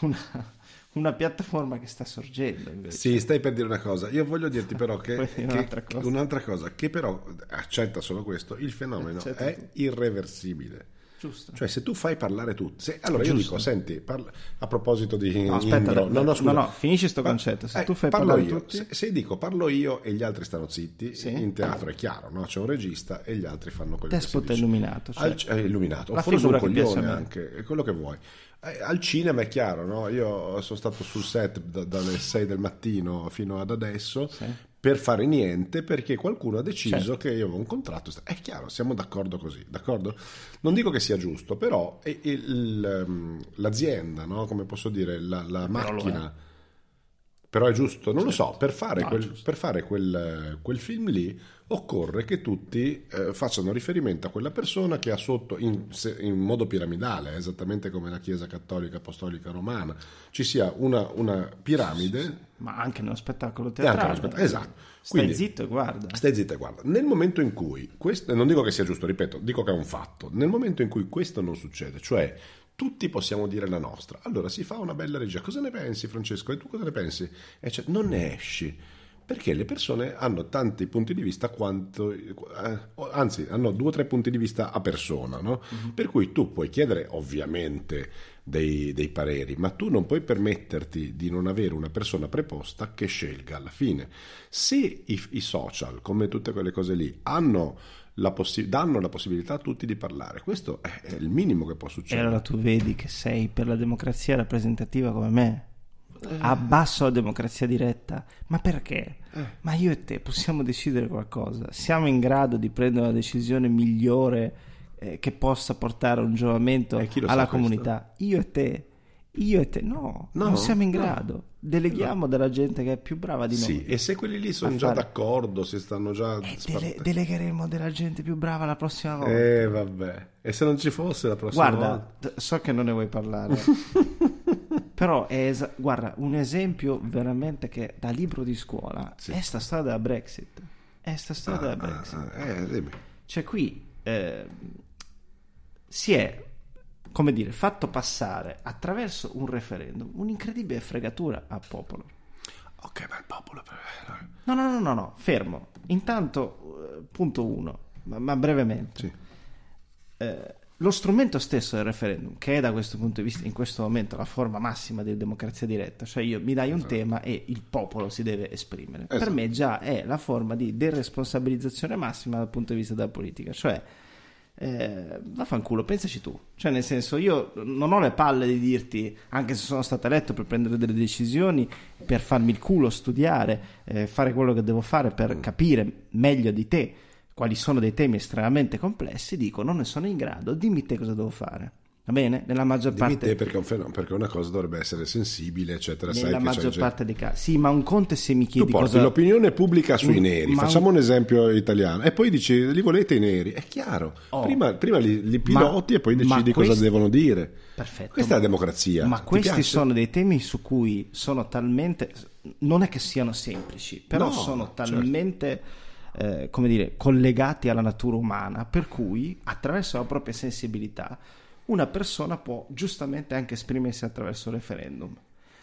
una, una piattaforma che sta sorgendo invece. Sì, stai per dire una cosa. Io voglio dirti però [laughs] che, che un'altra, cosa. un'altra, cosa. che però accetta solo questo, il fenomeno accetta è tutto. irreversibile. Giusto. Cioè, se tu fai parlare tutti, se, allora Giusto. io dico: Senti, parla, a proposito di no, aspetta, Indro, no, no, scusa, no, no, finisci questo concetto. Se eh, tu fai parlare io, tutti, se, se, dico parlo io e gli altri stanno zitti, sì. in teatro è chiaro, no? c'è un regista e gli altri fanno quello Despota che si illuminato, cioè. Al, è illuminato, o forse un coglione anche, è quello che vuoi. Eh, al cinema è chiaro, no? io sono stato sul set da, dalle 6 del mattino fino ad adesso. Sì per fare niente perché qualcuno ha deciso Certo. che io avevo un contratto. È chiaro, siamo d'accordo così, d'accordo? Non dico che sia giusto, però il, ehm, l'azienda, no? come posso dire, la, la macchina. Però è giusto, non lo so, per fare, No, quel, per fare quel, quel film lì occorre che tutti eh, facciano riferimento a quella persona che ha sotto, in, se- in modo piramidale, esattamente come la Chiesa Cattolica Apostolica Romana, ci sia una, una piramide Ma anche nello spettacolo teatrale. spettacolo. Esatto. Stai Quindi- zitto e guarda. Stai zitta e guarda. Nel momento in cui, questo, non dico che sia giusto, ripeto, dico che è un fatto, nel momento in cui questo non succede, cioè tutti possiamo dire la nostra, allora si fa una bella regia. Cosa ne pensi Francesco? E tu cosa ne pensi? E cioè, non ne esci. Perché le persone hanno tanti punti di vista quanto, eh, anzi, hanno due o tre punti di vista a persona, no? Per cui tu puoi chiedere ovviamente dei, dei pareri, ma tu non puoi permetterti di non avere una persona preposta che scelga alla fine. Se i, i social, come tutte quelle cose lì, hanno la possi- danno la possibilità a tutti di parlare, questo è, è il minimo che può E succedere. allora tu vedi che sei per la democrazia rappresentativa come me. Eh. Abbasso la democrazia diretta. Ma perché? Eh. Ma io e te possiamo decidere qualcosa. Siamo in grado di prendere una decisione migliore eh, che possa portare un giovamento E alla questo? comunità. Io e te. Io e te. No, No, non siamo in no. grado. Deleghiamo della gente che è più brava di noi. Sì, e se quelli lì sono già fare- d'accordo, se stanno già... E spart- dele- delegheremo della gente più brava la prossima volta. Eh, vabbè. E se non ci fosse la prossima Guarda, volta? t- so che non ne vuoi parlare, [laughs] però è esa- guarda, un esempio veramente che da libro di scuola Sì. è sta storia della Brexit. È sta storia della Ah, Brexit. ah, eh, dimmi. Cioè qui eh, si è, come dire, fatto passare attraverso un referendum un'incredibile fregatura al popolo. Ok, ma il popolo... No, no, no, no, no, fermo. Intanto, eh, punto uno, ma, ma brevemente. Sì. Eh, lo strumento stesso del referendum, che è da questo punto di vista in questo momento la forma massima di democrazia diretta, cioè io mi dai un tema e il popolo si deve esprimere, per Esatto. me già è la forma di deresponsabilizzazione massima dal punto di vista della politica, cioè eh, vaffanculo, pensaci tu, cioè nel senso io non ho le palle di dirti, anche se sono stato eletto per prendere delle decisioni, per farmi il culo, studiare, eh, fare quello che devo fare per capire meglio di te quali sono dei temi estremamente complessi, dico non ne sono in grado, dimmi te cosa devo fare. Va bene? Nella maggior Dimmi parte te perché, un fenomeno- perché una cosa dovrebbe essere sensibile, eccetera. sai nella che c'è maggior gente- parte dei casi. Sì, ma un conto è se mi Tu chiedi porti cosa l'opinione pubblica sui Mm, neri, ma facciamo un- un esempio italiano, e poi dici li volete i neri, è chiaro. Oh. Prima, prima li, li piloti e poi ma decidi cosa questi- devono dire. Perfetto. Questa è la democrazia. Ma Ti questi piace? sono dei temi su cui sono talmente. Non è che siano semplici, però No, sono certo. talmente. eh, come dire, collegati alla natura umana, per cui attraverso la propria sensibilità una persona può giustamente anche esprimersi attraverso il referendum.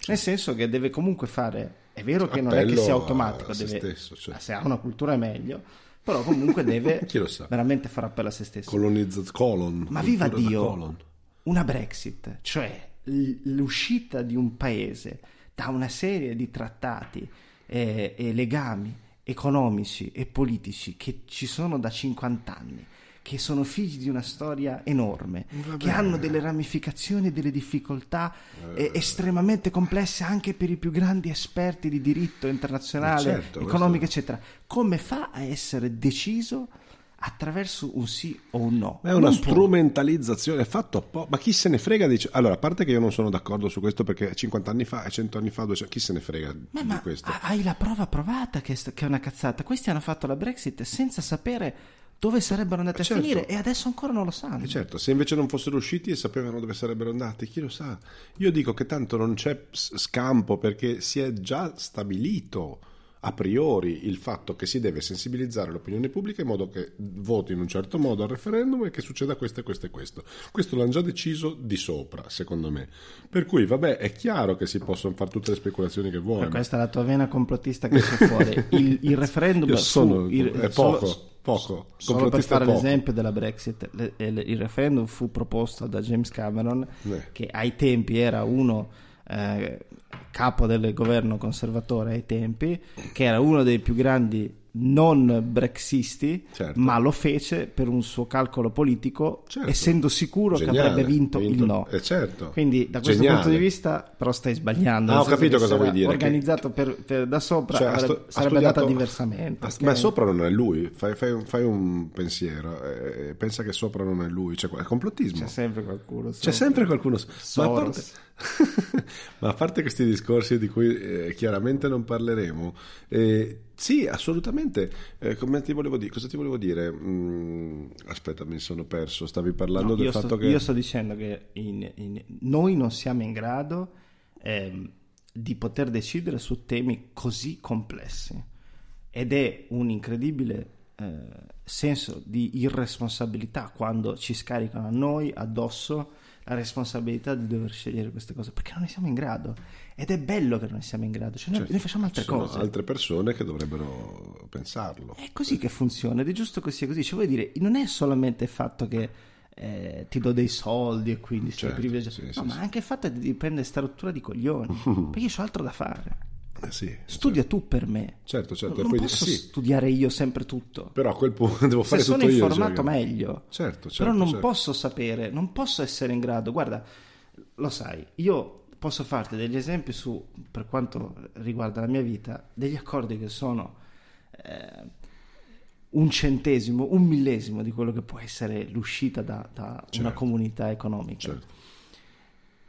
Nel senso che deve comunque fare, è vero che non è che Appello sia automatico, se deve, stesso, cioè. se ha una cultura è meglio, però comunque deve [laughs] veramente fare appello a se stesso. Colonizza- colon, Ma viva Dio, colon. una Brexit, cioè l'uscita di un paese da una serie di trattati e, e legami economici e politici che ci sono da 50 anni, che sono figli di una storia enorme, Vabbè. che hanno delle ramificazioni e delle difficoltà eh, estremamente complesse anche per i più grandi esperti di diritto internazionale, Ma certo, economico, questo- eccetera. Come fa a essere deciso attraverso un sì o un no? Ma È una Non strumentalizzazione fatto apposta. Ma chi se ne frega? Dice... Allora, a parte che io non sono d'accordo su questo perché 50 anni fa e 100 anni fa, 200 chi se ne frega Ma, di ma questo? ha- hai la prova provata che è una cazzata. Questi hanno fatto la Brexit senza sapere dove sarebbero andati a Certo. finire e adesso ancora non lo sanno. E certo, se invece non fossero usciti e sapevano dove sarebbero andati, chi lo sa? Io dico che tanto non c'è scampo perché si è già stabilito a priori il fatto che si deve sensibilizzare l'opinione pubblica in modo che voti in un certo modo al referendum e che succeda questo e questo e questo. Questo l'hanno già deciso di sopra, secondo me. Per cui, vabbè, è chiaro che si possono fare tutte le speculazioni che vuoi. Ma- questa è la tua vena complottista che c'è fuori. [laughs] Il, il referendum Io fu- sono- il- è solo- poco, poco. Solo per fare poco. l'esempio della Brexit, le- il, il referendum fu proposto da James Cameron, Eh. che ai tempi era uno eh, capo del governo conservatore ai tempi, che era uno dei più grandi non brexisti, Certo. ma lo fece per un suo calcolo politico, Certo. essendo sicuro che Geniale, avrebbe vinto, il no. Eh, certo. Quindi da questo Geniale. punto di vista però stai sbagliando. Ah, ho capito che cosa vuoi dire, che- Organizzato per, per- da sopra Cioè, avrebbe- stu- sarebbe studiato- andata diversamente. ha- ok? Ma sopra non è lui, fai, fai un, fai un pensiero, eh, pensa che sopra non è lui, cioè, è complottismo. C'è sempre qualcuno. C'è sempre qualcuno. Ma a, parte, Soros. Ma a parte questi discorsi di cui eh, chiaramente non parleremo, eh, sì, assolutamente. Eh, come ti volevo dire? Cosa ti volevo dire? Mm, aspetta, mi sono perso. Stavi parlando No, del fatto sto, che. io sto dicendo che in- in- noi non siamo in grado ehm, di poter decidere su temi così complessi ed è un incredibile eh, senso di irresponsabilità quando ci scaricano a noi addosso la responsabilità di dover scegliere queste cose perché non ne siamo in grado ed è bello che non ne siamo in grado cioè noi, Certo, noi facciamo altre cose altre persone che dovrebbero pensarlo. è così che funziona ed è giusto che sia così. Cioè, vuol dire, non è solamente il fatto che eh, ti do dei soldi e quindi sei Certo, privilegiato, sì, no, sì, ma sì. anche il fatto di prendere sta rottura di coglioni. [laughs] perché io ho altro da fare. Eh, sì, Studia tu per me. certo, certo. non poi posso sì, studiare io sempre tutto. però a quel punto [laughs] devo Se fare sono tutto io. informato cioè, meglio. Certo, certo. Però non certo. posso sapere, non posso essere in grado. Guarda, lo sai, io posso farti degli esempi su, per quanto riguarda la mia vita, degli accordi che sono eh, un centesimo, un millesimo di quello che può essere l'uscita da, da una Certo. comunità economica. Certo.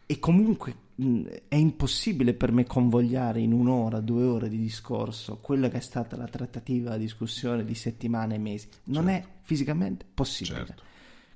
E comunque è impossibile per me convogliare in un'ora, due ore di discorso quella che è stata la trattativa, la discussione di settimane e mesi. Non è fisicamente possibile. Certo.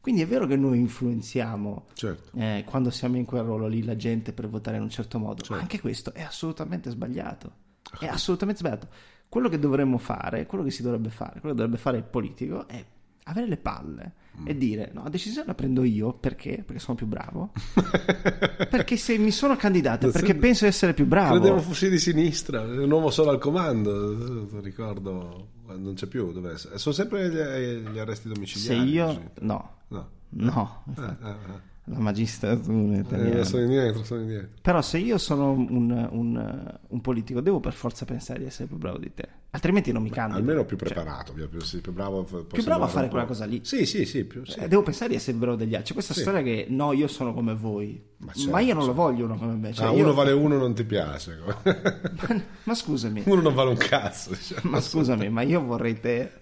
Quindi è vero che noi influenziamo Certo. eh, quando siamo in quel ruolo lì la gente per votare in un certo modo, Certo. ma anche questo è assolutamente sbagliato. È [laughs] assolutamente sbagliato. Quello che dovremmo fare, quello che si dovrebbe fare, quello che dovrebbe fare il politico è avere le palle. E dire no, la decisione la prendo io perché? Perché sono più bravo. [laughs] perché se mi sono candidato è Non perché so- penso di essere più bravo. Credevo fossi di sinistra, un uomo solo al comando, ricordo, non c'è più, dov'è? Sono sempre gli, gli arresti Se domiciliari. io così. no, No. no, Eh, eh, eh. La magistratura Eh, italiana. sono indietro, sono indietro. Però se io sono un, un- un politico devo per forza pensare di essere più bravo di te, altrimenti non mi candido. Almeno più Cioè, preparato, più, più, più bravo. più bravo a fare quella cosa lì. Sì, sì, sì, più, sì. eh, devo pensare di essere bravo degli altri. C'è questa Sì. storia che no, io sono come voi, Ma ma, certo, io non lo certo. voglio uno come me. Cioè, Ah, io- uno vale uno non ti piace. [laughs] ma scusami, uno non vale un cazzo. diciamo. ma scusami, ma io vorrei te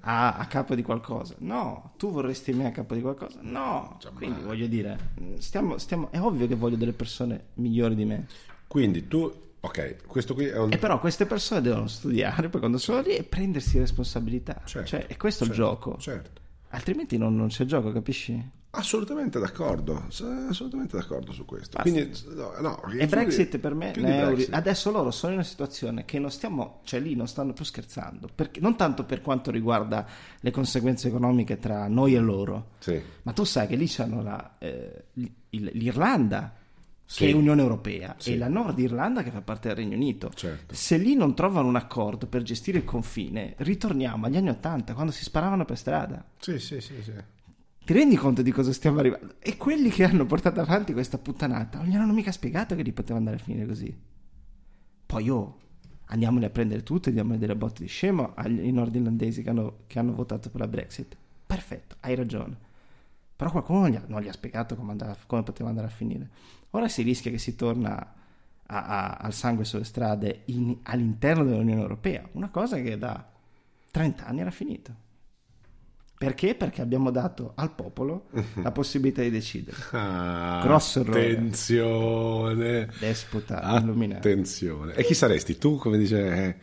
a, a capo di qualcosa. No, tu vorresti me a capo di qualcosa. No, Cioè, quindi ma- voglio dire, stiamo, stiamo, è ovvio che voglio delle persone migliori di me. Quindi tu, ok, questo qui è un... E però queste persone devono studiare poi quando sono lì e prendersi responsabilità. Certo, cioè, è questo certo, il gioco. Certo. Altrimenti non, non c'è gioco, capisci? Assolutamente d'accordo, assolutamente d'accordo su questo. Basta. Quindi, no, no, E Brexit per me è Brexit. adesso loro sono in una situazione che non stiamo, cioè lì non stanno più scherzando, perché, non tanto per quanto riguarda le conseguenze economiche tra noi e loro, Sì, ma tu sai che lì c'hanno la, eh, l'Irlanda Sì. che è Unione Europea Sì. e la Nord Irlanda che fa parte del Regno Unito. certo. Se lì non trovano un accordo per gestire il confine, ritorniamo agli anni Ottanta, quando si sparavano per strada. Sì, sì, sì, sì. Ti rendi conto di cosa stiamo arrivando? E quelli che hanno portato avanti questa puttanata non gli hanno mica spiegato che li poteva andare a finire così. Poi oh, andiamoli a prendere tutte, diamoli delle botte di scemo agli nordirlandesi che hanno, che hanno votato per la Brexit. Perfetto, hai ragione. Però qualcuno non gli ha, non gli ha spiegato come, andava- come poteva andare a finire. Ora si rischia che si torna a- a- al sangue sulle strade in- all'interno dell'Unione Europea, una cosa che da 30 anni era finita. Perché? Perché abbiamo dato al popolo [laughs] la possibilità di decidere. Ah, Grosso errore. Attenzione. Despota illuminato. Attenzione. E chi saresti tu, come dice... eh,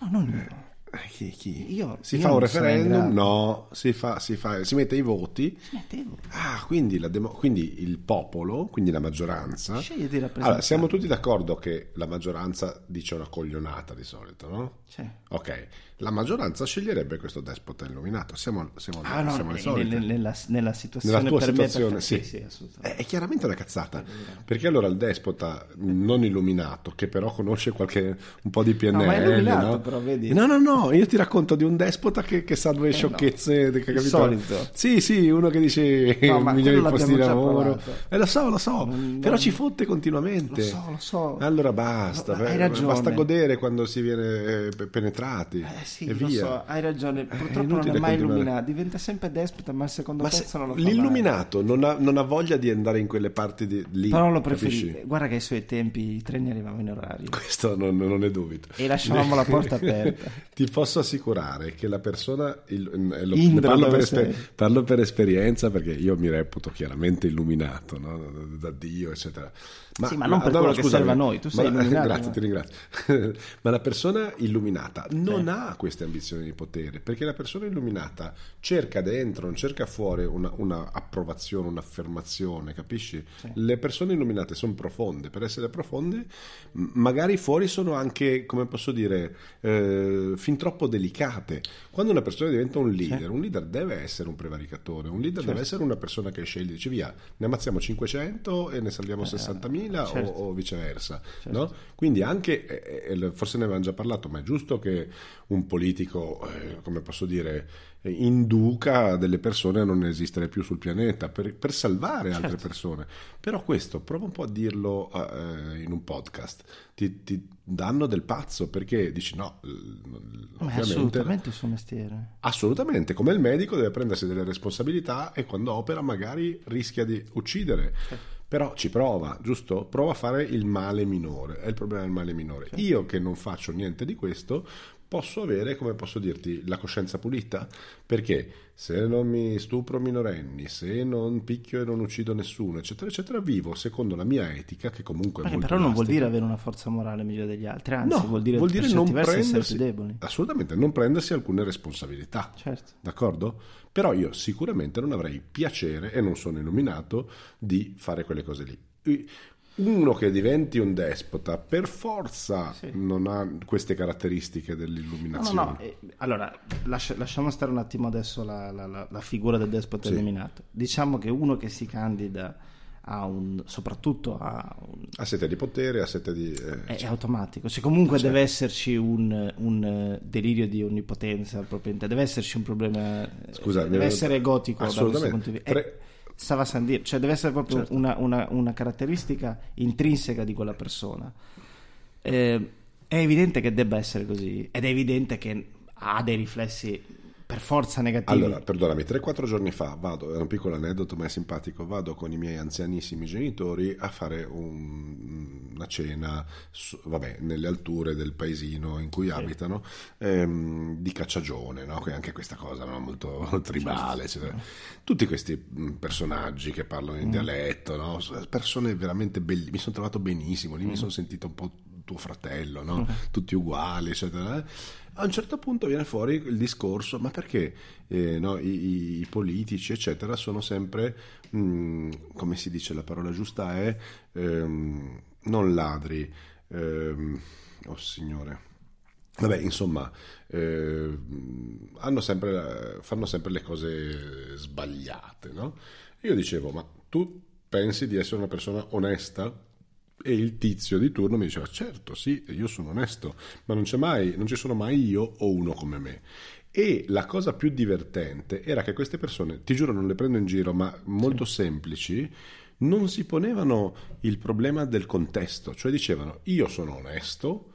No, non io. eh, chi, chi? Io- si io fa un referendum? No, si, fa, si, fa, si mette i voti. Smettevo. Ah, quindi, la demo- quindi il popolo, quindi la maggioranza... Scegli di rappresentare. Allora, siamo tutti d'accordo che la maggioranza dice una coglionata di solito, no? Cioè, Ok, la maggioranza sceglierebbe questo despota illuminato. Siamo, siamo, ah, no, siamo le nel- nella, nella situazione Nella tua situazione, sì. sì, assolutamente. È, è chiaramente una cazzata. Perché allora il despota non illuminato, che però conosce qualche un po' di PNL, No, ma è illuminato, no? però, vedi? No, no, no, io ti racconto di un despota che, che sa due Eh, sciocchezze. no. che- solito. Sì, sì, uno che dice No, milioni di posti di lavoro. provato. Eh, lo so, lo so, Non- però ci fotte continuamente. Lo so, lo so. Allora basta, No, hai ragione. basta godere quando si viene eh, penetrati Eh sì, e via. so, hai ragione. Purtroppo non è mai illuminato, diventa sempre despota, ma il secondo Ma pezzo non lo fa l'illuminato non ha, non ha voglia di andare in quelle parti di, lì. Però lo preferite. Guarda che ai suoi tempi i treni arrivavano in orario. Questo non, non ne dubito. E lasciavamo la porta [laughs] aperta. Ti posso assicurare che la persona, il- eh, lo- Indro ne parlo, per sei? parlo per esperienza perché io mi reputo chiaramente illuminato no? da Dio, eccetera. Sì, ma non per quello che serve a noi, tu ma sei la- illuminato, [laughs] Grazie, no? ti ringrazio. [laughs] ma la persona illuminata non ha queste ambizioni di potere perché la persona illuminata cerca dentro, non cerca fuori una, una approvazione, un'affermazione, capisci? Le persone illuminate sono profonde, per essere profonde magari fuori sono anche, come posso dire, eh, fin troppo delicate. Quando una persona diventa un leader, un leader deve essere un prevaricatore, un leader Certo. deve essere una persona che sceglie, dice via, ne ammazziamo 500 e ne salviamo 60.000 o- certo. o, viceversa. no? Quindi anche, eh, eh, forse ne avevamo già parlato, ma è giusto che un politico, eh, come posso dire, eh, induca delle persone a non esistere più sul pianeta per, per salvare altre Certo. persone. Però questo, prova un po' a dirlo eh, in un podcast, ti, ti danno del pazzo perché dici no, eh, Ma è assolutamente il suo mestiere. Assolutamente, come il medico deve prendersi delle responsabilità e quando opera magari rischia di uccidere. Però ci prova, giusto? Prova a fare il male minore, è il problema del male minore. Io che non faccio niente di questo, posso avere, come posso dirti, la coscienza pulita? Perché se non mi stupro minorenni, se non picchio e non uccido nessuno, eccetera, eccetera, vivo secondo la mia etica, che comunque è Perché molto però non vuol elastica. dire avere una forza morale migliore degli altri, anzi No, vuol dire, vuol dire non prendersi, deboli. assolutamente, non prendersi alcune responsabilità. Certo. D'accordo? Però io sicuramente non avrei piacere, e non sono illuminato, di fare quelle cose lì. Uno che diventi un despota per forza Sì. non ha queste caratteristiche No, no, dell'illuminazione. no. eh, allora, lascia- lasciamo stare un attimo adesso la, la- la- figura del despota Sì. eliminato. Diciamo che uno che si candida a un, soprattutto a un, Ha sete di potere, ha sete di... eh, è, è automatico. Cioè, comunque deve esserci un, un, eh, delirio di onnipotenza, deve esserci un problema. eh, Scusa, deve mi- essere gotico da questo punto di vista. Tre- Eh, stava a dire, cioè deve essere proprio Certo. una, una- una caratteristica intrinseca di quella persona. Eh, è evidente che debba essere così, ed è evidente che ha dei riflessi per forza negativi. Allora, perdonami, 3-4 giorni fa vado, è un piccolo aneddoto ma è simpatico, vado con i miei anzianissimi genitori a fare un- una cena, su- vabbè, nelle alture del paesino in cui abitano, ehm, di cacciagione, no? Anche questa cosa no? molto [laughs] tribale, eccetera. Tutti questi mh, personaggi che parlano in dialetto, no? Persone veramente bellissime, mi sono trovato benissimo, lì mi sono sentito un po' tuo fratello, no? tutti uguali, eccetera. eh. A un certo punto viene fuori il discorso, ma perché eh, no, i, i- politici, eccetera, sono sempre, mh, come si dice, la parola giusta è ehm, non ladri, ehm, oh signore. Vabbè, insomma, hanno sempre, fanno sempre le cose sbagliate, no? Io dicevo, ma tu pensi di essere una persona onesta? E il tizio di turno mi diceva: Certo, sì, io sono onesto, ma non c'è mai, non ci sono mai io o uno come me. E la cosa più divertente era che queste persone, ti giuro, non le prendo in giro, ma molto semplici, non si ponevano il problema del contesto, cioè dicevano: Io sono onesto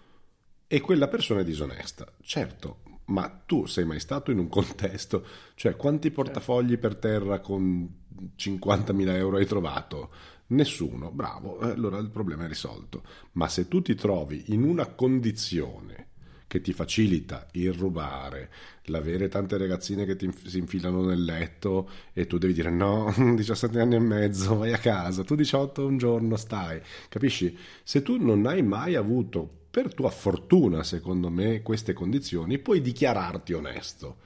e quella persona è disonesta. Certo, ma tu sei mai stato in un contesto, cioè quanti portafogli per terra con 50.000 euro hai trovato? Nessuno, bravo, eh, allora il problema è risolto. Ma se tu ti trovi in una condizione che ti facilita il rubare, l'avere tante ragazzine che ti si infilano nel letto e tu devi dire no, [laughs] 17 anni e mezzo, vai a casa, tu 18 un giorno stai, capisci? Se tu non hai mai avuto, per tua fortuna secondo me, queste condizioni, puoi dichiararti onesto,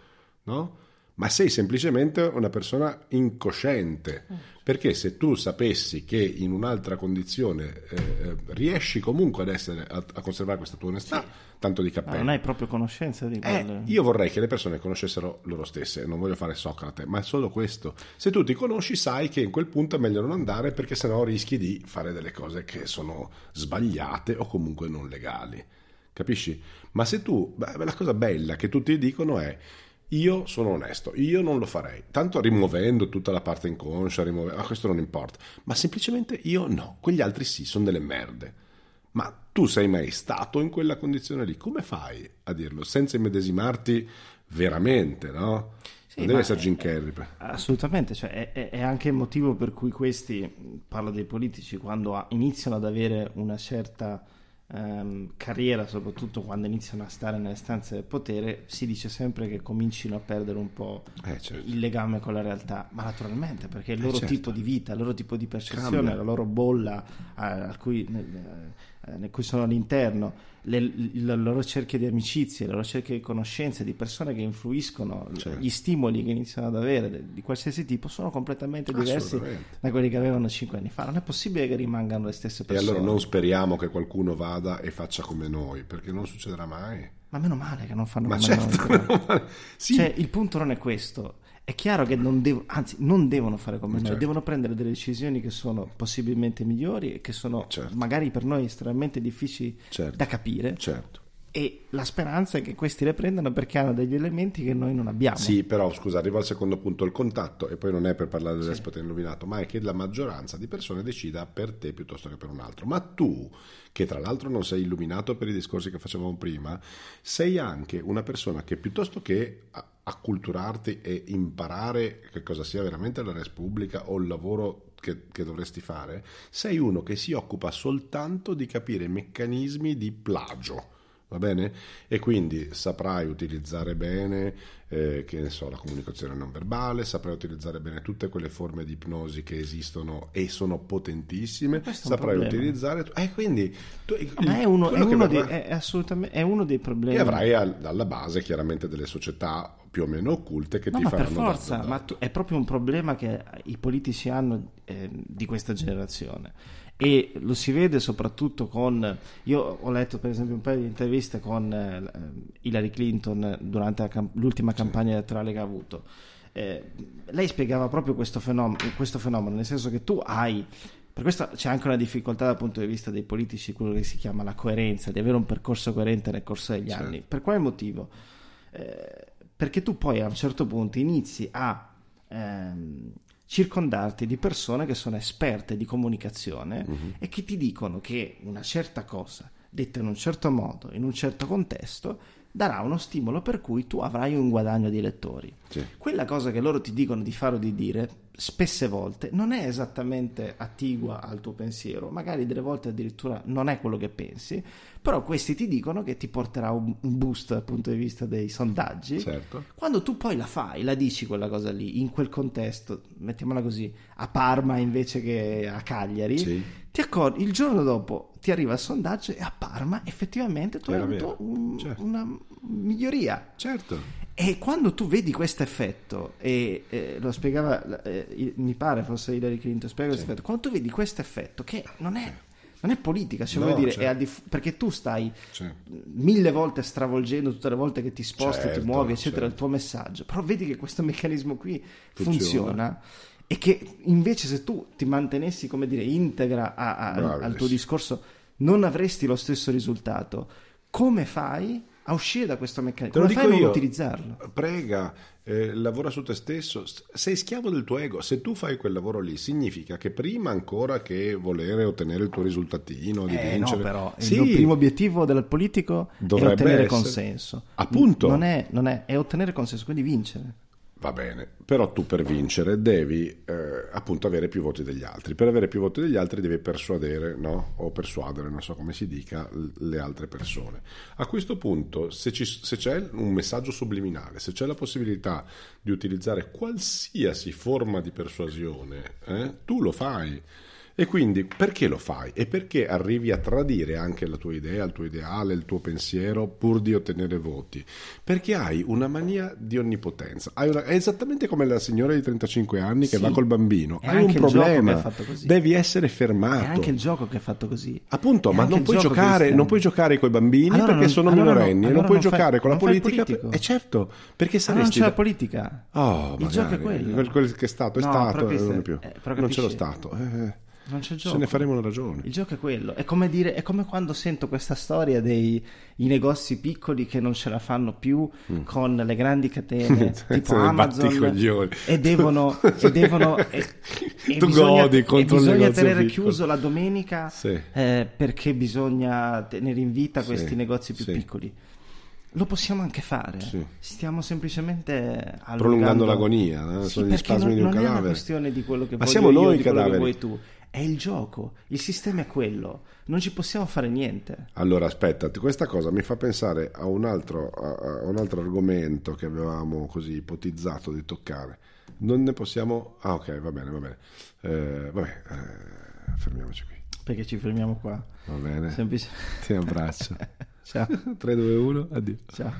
no? Ma sei semplicemente una persona incosciente, perché se tu sapessi che in un'altra condizione eh, eh, riesci comunque ad essere, a, a conservare questa tua onestà, tanto di cappello. non hai proprio conoscenza di Eh, quelle... io vorrei che le persone conoscessero loro stesse, non voglio fare Socrate, ma è solo questo. Se tu ti conosci, sai che in quel punto è meglio non andare perché sennò rischi di fare delle cose che sono sbagliate o comunque non legali. capisci? Ma se tu, beh, la cosa bella che tutti dicono è io sono onesto, io non lo farei, tanto rimuovendo tutta la parte inconscia, rimuove... ma questo non importa, ma semplicemente io no, quegli altri sì, sono delle merde. Ma tu sei mai stato in quella condizione lì? Come fai a dirlo? Senza immedesimarti veramente, no? Sì, non deve essere Jim Carrey. Assolutamente, cioè, è, è- anche il motivo per cui questi, parlo dei politici, quando iniziano ad avere una certa ehm, carriera, soprattutto quando iniziano a stare nelle stanze del potere, si dice sempre che comincino a perdere un po' Eh, certo. il legame con la realtà, ma naturalmente perché il loro certo. tipo di vita, il loro tipo di percezione, Cambia. la loro bolla eh, al cui- nel, eh, nel cui sono all'interno, le, le loro cerchie di amicizie, le loro cerchie di conoscenze, di persone che influiscono, Certo. gli stimoli che iniziano ad avere di qualsiasi tipo sono completamente diversi da quelli che avevano cinque anni fa. Non è possibile che rimangano le stesse E persone. allora non speriamo che qualcuno vada e faccia come noi, perché non succederà mai. Ma meno male che non fanno Ma come certo, noi. male. sì, Cioè, il punto non è questo. È chiaro che non devo, anzi, non devono fare come noi, Certo. devono prendere delle decisioni che sono possibilmente migliori e che sono Certo. magari per noi estremamente difficili Certo. da capire. certo. E la speranza è che questi le prendano perché hanno degli elementi che noi non abbiamo. Sì, però scusa, arrivo al secondo punto, il contatto, e poi non è per parlare del despota illuminato, ma è che la maggioranza di persone decida per te piuttosto che per un altro. Ma tu, che tra l'altro non sei illuminato per i discorsi che facevamo prima, sei anche una persona che piuttosto che a- acculturarti e imparare che cosa sia veramente la res pubblica o il lavoro che, che dovresti fare, sei uno che si occupa soltanto di capire i meccanismi di plagio. Va bene? E quindi saprai utilizzare bene, eh, che ne so, la comunicazione non verbale, saprai utilizzare bene tutte quelle forme di ipnosi che esistono e sono potentissime, saprai utilizzare... Eh, quindi... tu- Ma è uno, è uno verrà- dei, è assolutamente, è uno dei problemi. E avrai al- alla base chiaramente delle società più o meno occulte che No, ti ma per faranno... da- forza, da- ma tu- è proprio un problema che i politici hanno eh, di questa generazione. E lo si vede soprattutto con. Io ho letto, per esempio, un paio di interviste con eh, Hillary Clinton durante la cam- l'ultima campagna elettorale che ha avuto. Eh, lei spiegava proprio questo fenomeno, questo fenomeno, nel senso che tu hai. Per questo c'è anche una difficoltà dal punto di vista dei politici, quello che si chiama la coerenza, di avere un percorso coerente nel corso degli Certo. anni. Per quale motivo? Eh, perché tu poi a un certo punto inizi a ehm, circondarti di persone che sono esperte di comunicazione Mhm. e che ti dicono che una certa cosa detta in un certo modo, in un certo contesto, darà uno stimolo per cui tu avrai un guadagno di lettori. Sì. Quella cosa che loro ti dicono di fare o di dire, spesse volte, non è esattamente attigua al tuo pensiero, magari delle volte addirittura non è quello che pensi, però questi ti dicono che ti porterà un boost dal punto di vista dei sondaggi. Certo. Quando tu poi la fai, la dici quella cosa lì, in quel contesto, mettiamola così, a Parma invece che a Cagliari, Sì. ti accorgi, il giorno dopo ti arriva il sondaggio e a Parma effettivamente tu hai avuto un- certo. una miglioria. Certo. E quando tu vedi questo effetto, e eh, lo spiegava, eh, mi pare fosse Hillary Clinton, spiega questo effetto, quando tu vedi questo effetto che non è, non è politica, cioè No, dire, certo. è al di fu- perché tu stai Sì. mille volte stravolgendo tutte le volte che ti sposti, Certo, ti muovi, eccetera, certo. il tuo messaggio, però vedi che questo meccanismo qui Funziona. funziona. E che invece se tu ti mantenessi, come dire, integra a- a- al tuo discorso, non avresti lo stesso risultato. Come fai a uscire da questo meccanismo? Te lo Come fai a dico non io. utilizzarlo? Prega, eh, lavora su te stesso, sei schiavo del tuo ego. Se tu fai quel lavoro lì, significa che prima ancora che volere ottenere il tuo risultatino, di Eh, vincere, no, però Sì, il primo obiettivo del politico Dovrebbe è ottenere essere- consenso. Appunto. Non è, non è, è ottenere consenso, quindi vincere. Va bene, però tu per vincere devi eh, appunto avere più voti degli altri. Per avere più voti degli altri devi persuadere, no? O persuadere, non so come si dica, le altre persone. A questo punto, se, ci- se c'è un messaggio subliminale, se c'è la possibilità di utilizzare qualsiasi forma di persuasione, eh, tu lo fai. E quindi perché lo fai? E perché arrivi a tradire anche la tua idea, il tuo ideale, il tuo pensiero pur di ottenere voti? Perché hai una mania di onnipotenza. Hai una- È esattamente come la signora di 35 anni che Sì. va col bambino. È hai un problema. è. Devi essere È fermato. anche il gioco che è fatto così. Appunto, È ma non puoi, giocare, non puoi giocare con i bambini Allora perché non- sono allora no, minorenni e non allora puoi non fai- giocare con la non fai politica. E certo, perché Ah, non saresti c'è la politica. Oh, il gioco è quello. Quel, quel che è stato è No, stato, eh, non è- è più. eh, non c'è lo? Stato. eh. Non c'è gioco. Se ne faremo una ragione. Il gioco è quello. È come, dire, è come quando sento questa storia dei i negozi piccoli che non ce la fanno più Mm. con le grandi catene [laughs] tipo Amazon i e devono, e [laughs] devono e, e Tu bisogna, godi e contro il bisogna tenere piccolo. chiuso la domenica Sì. eh, perché bisogna tenere in vita questi Sì, negozi più sì. piccoli. Lo possiamo anche fare. Sì. Stiamo semplicemente Prolungando l'agonia, eh? Sì, sono gli spasmi non, di un non è una cadavere. questione di quello che Ma siamo noi di quello che cadaveri. vuoi tu. È il gioco, il sistema è quello. Non ci possiamo fare niente. Allora, aspetta, questa cosa mi fa pensare a un altro, a- un altro argomento che avevamo così ipotizzato di toccare. Non ne possiamo... Ah, ok, va bene, va bene. Eh, vabbè, eh, fermiamoci qui. Perché ci fermiamo qua. Va bene. Semplice. Ti abbraccio. [laughs] Ciao. 3, 2, 1, addio. Ciao.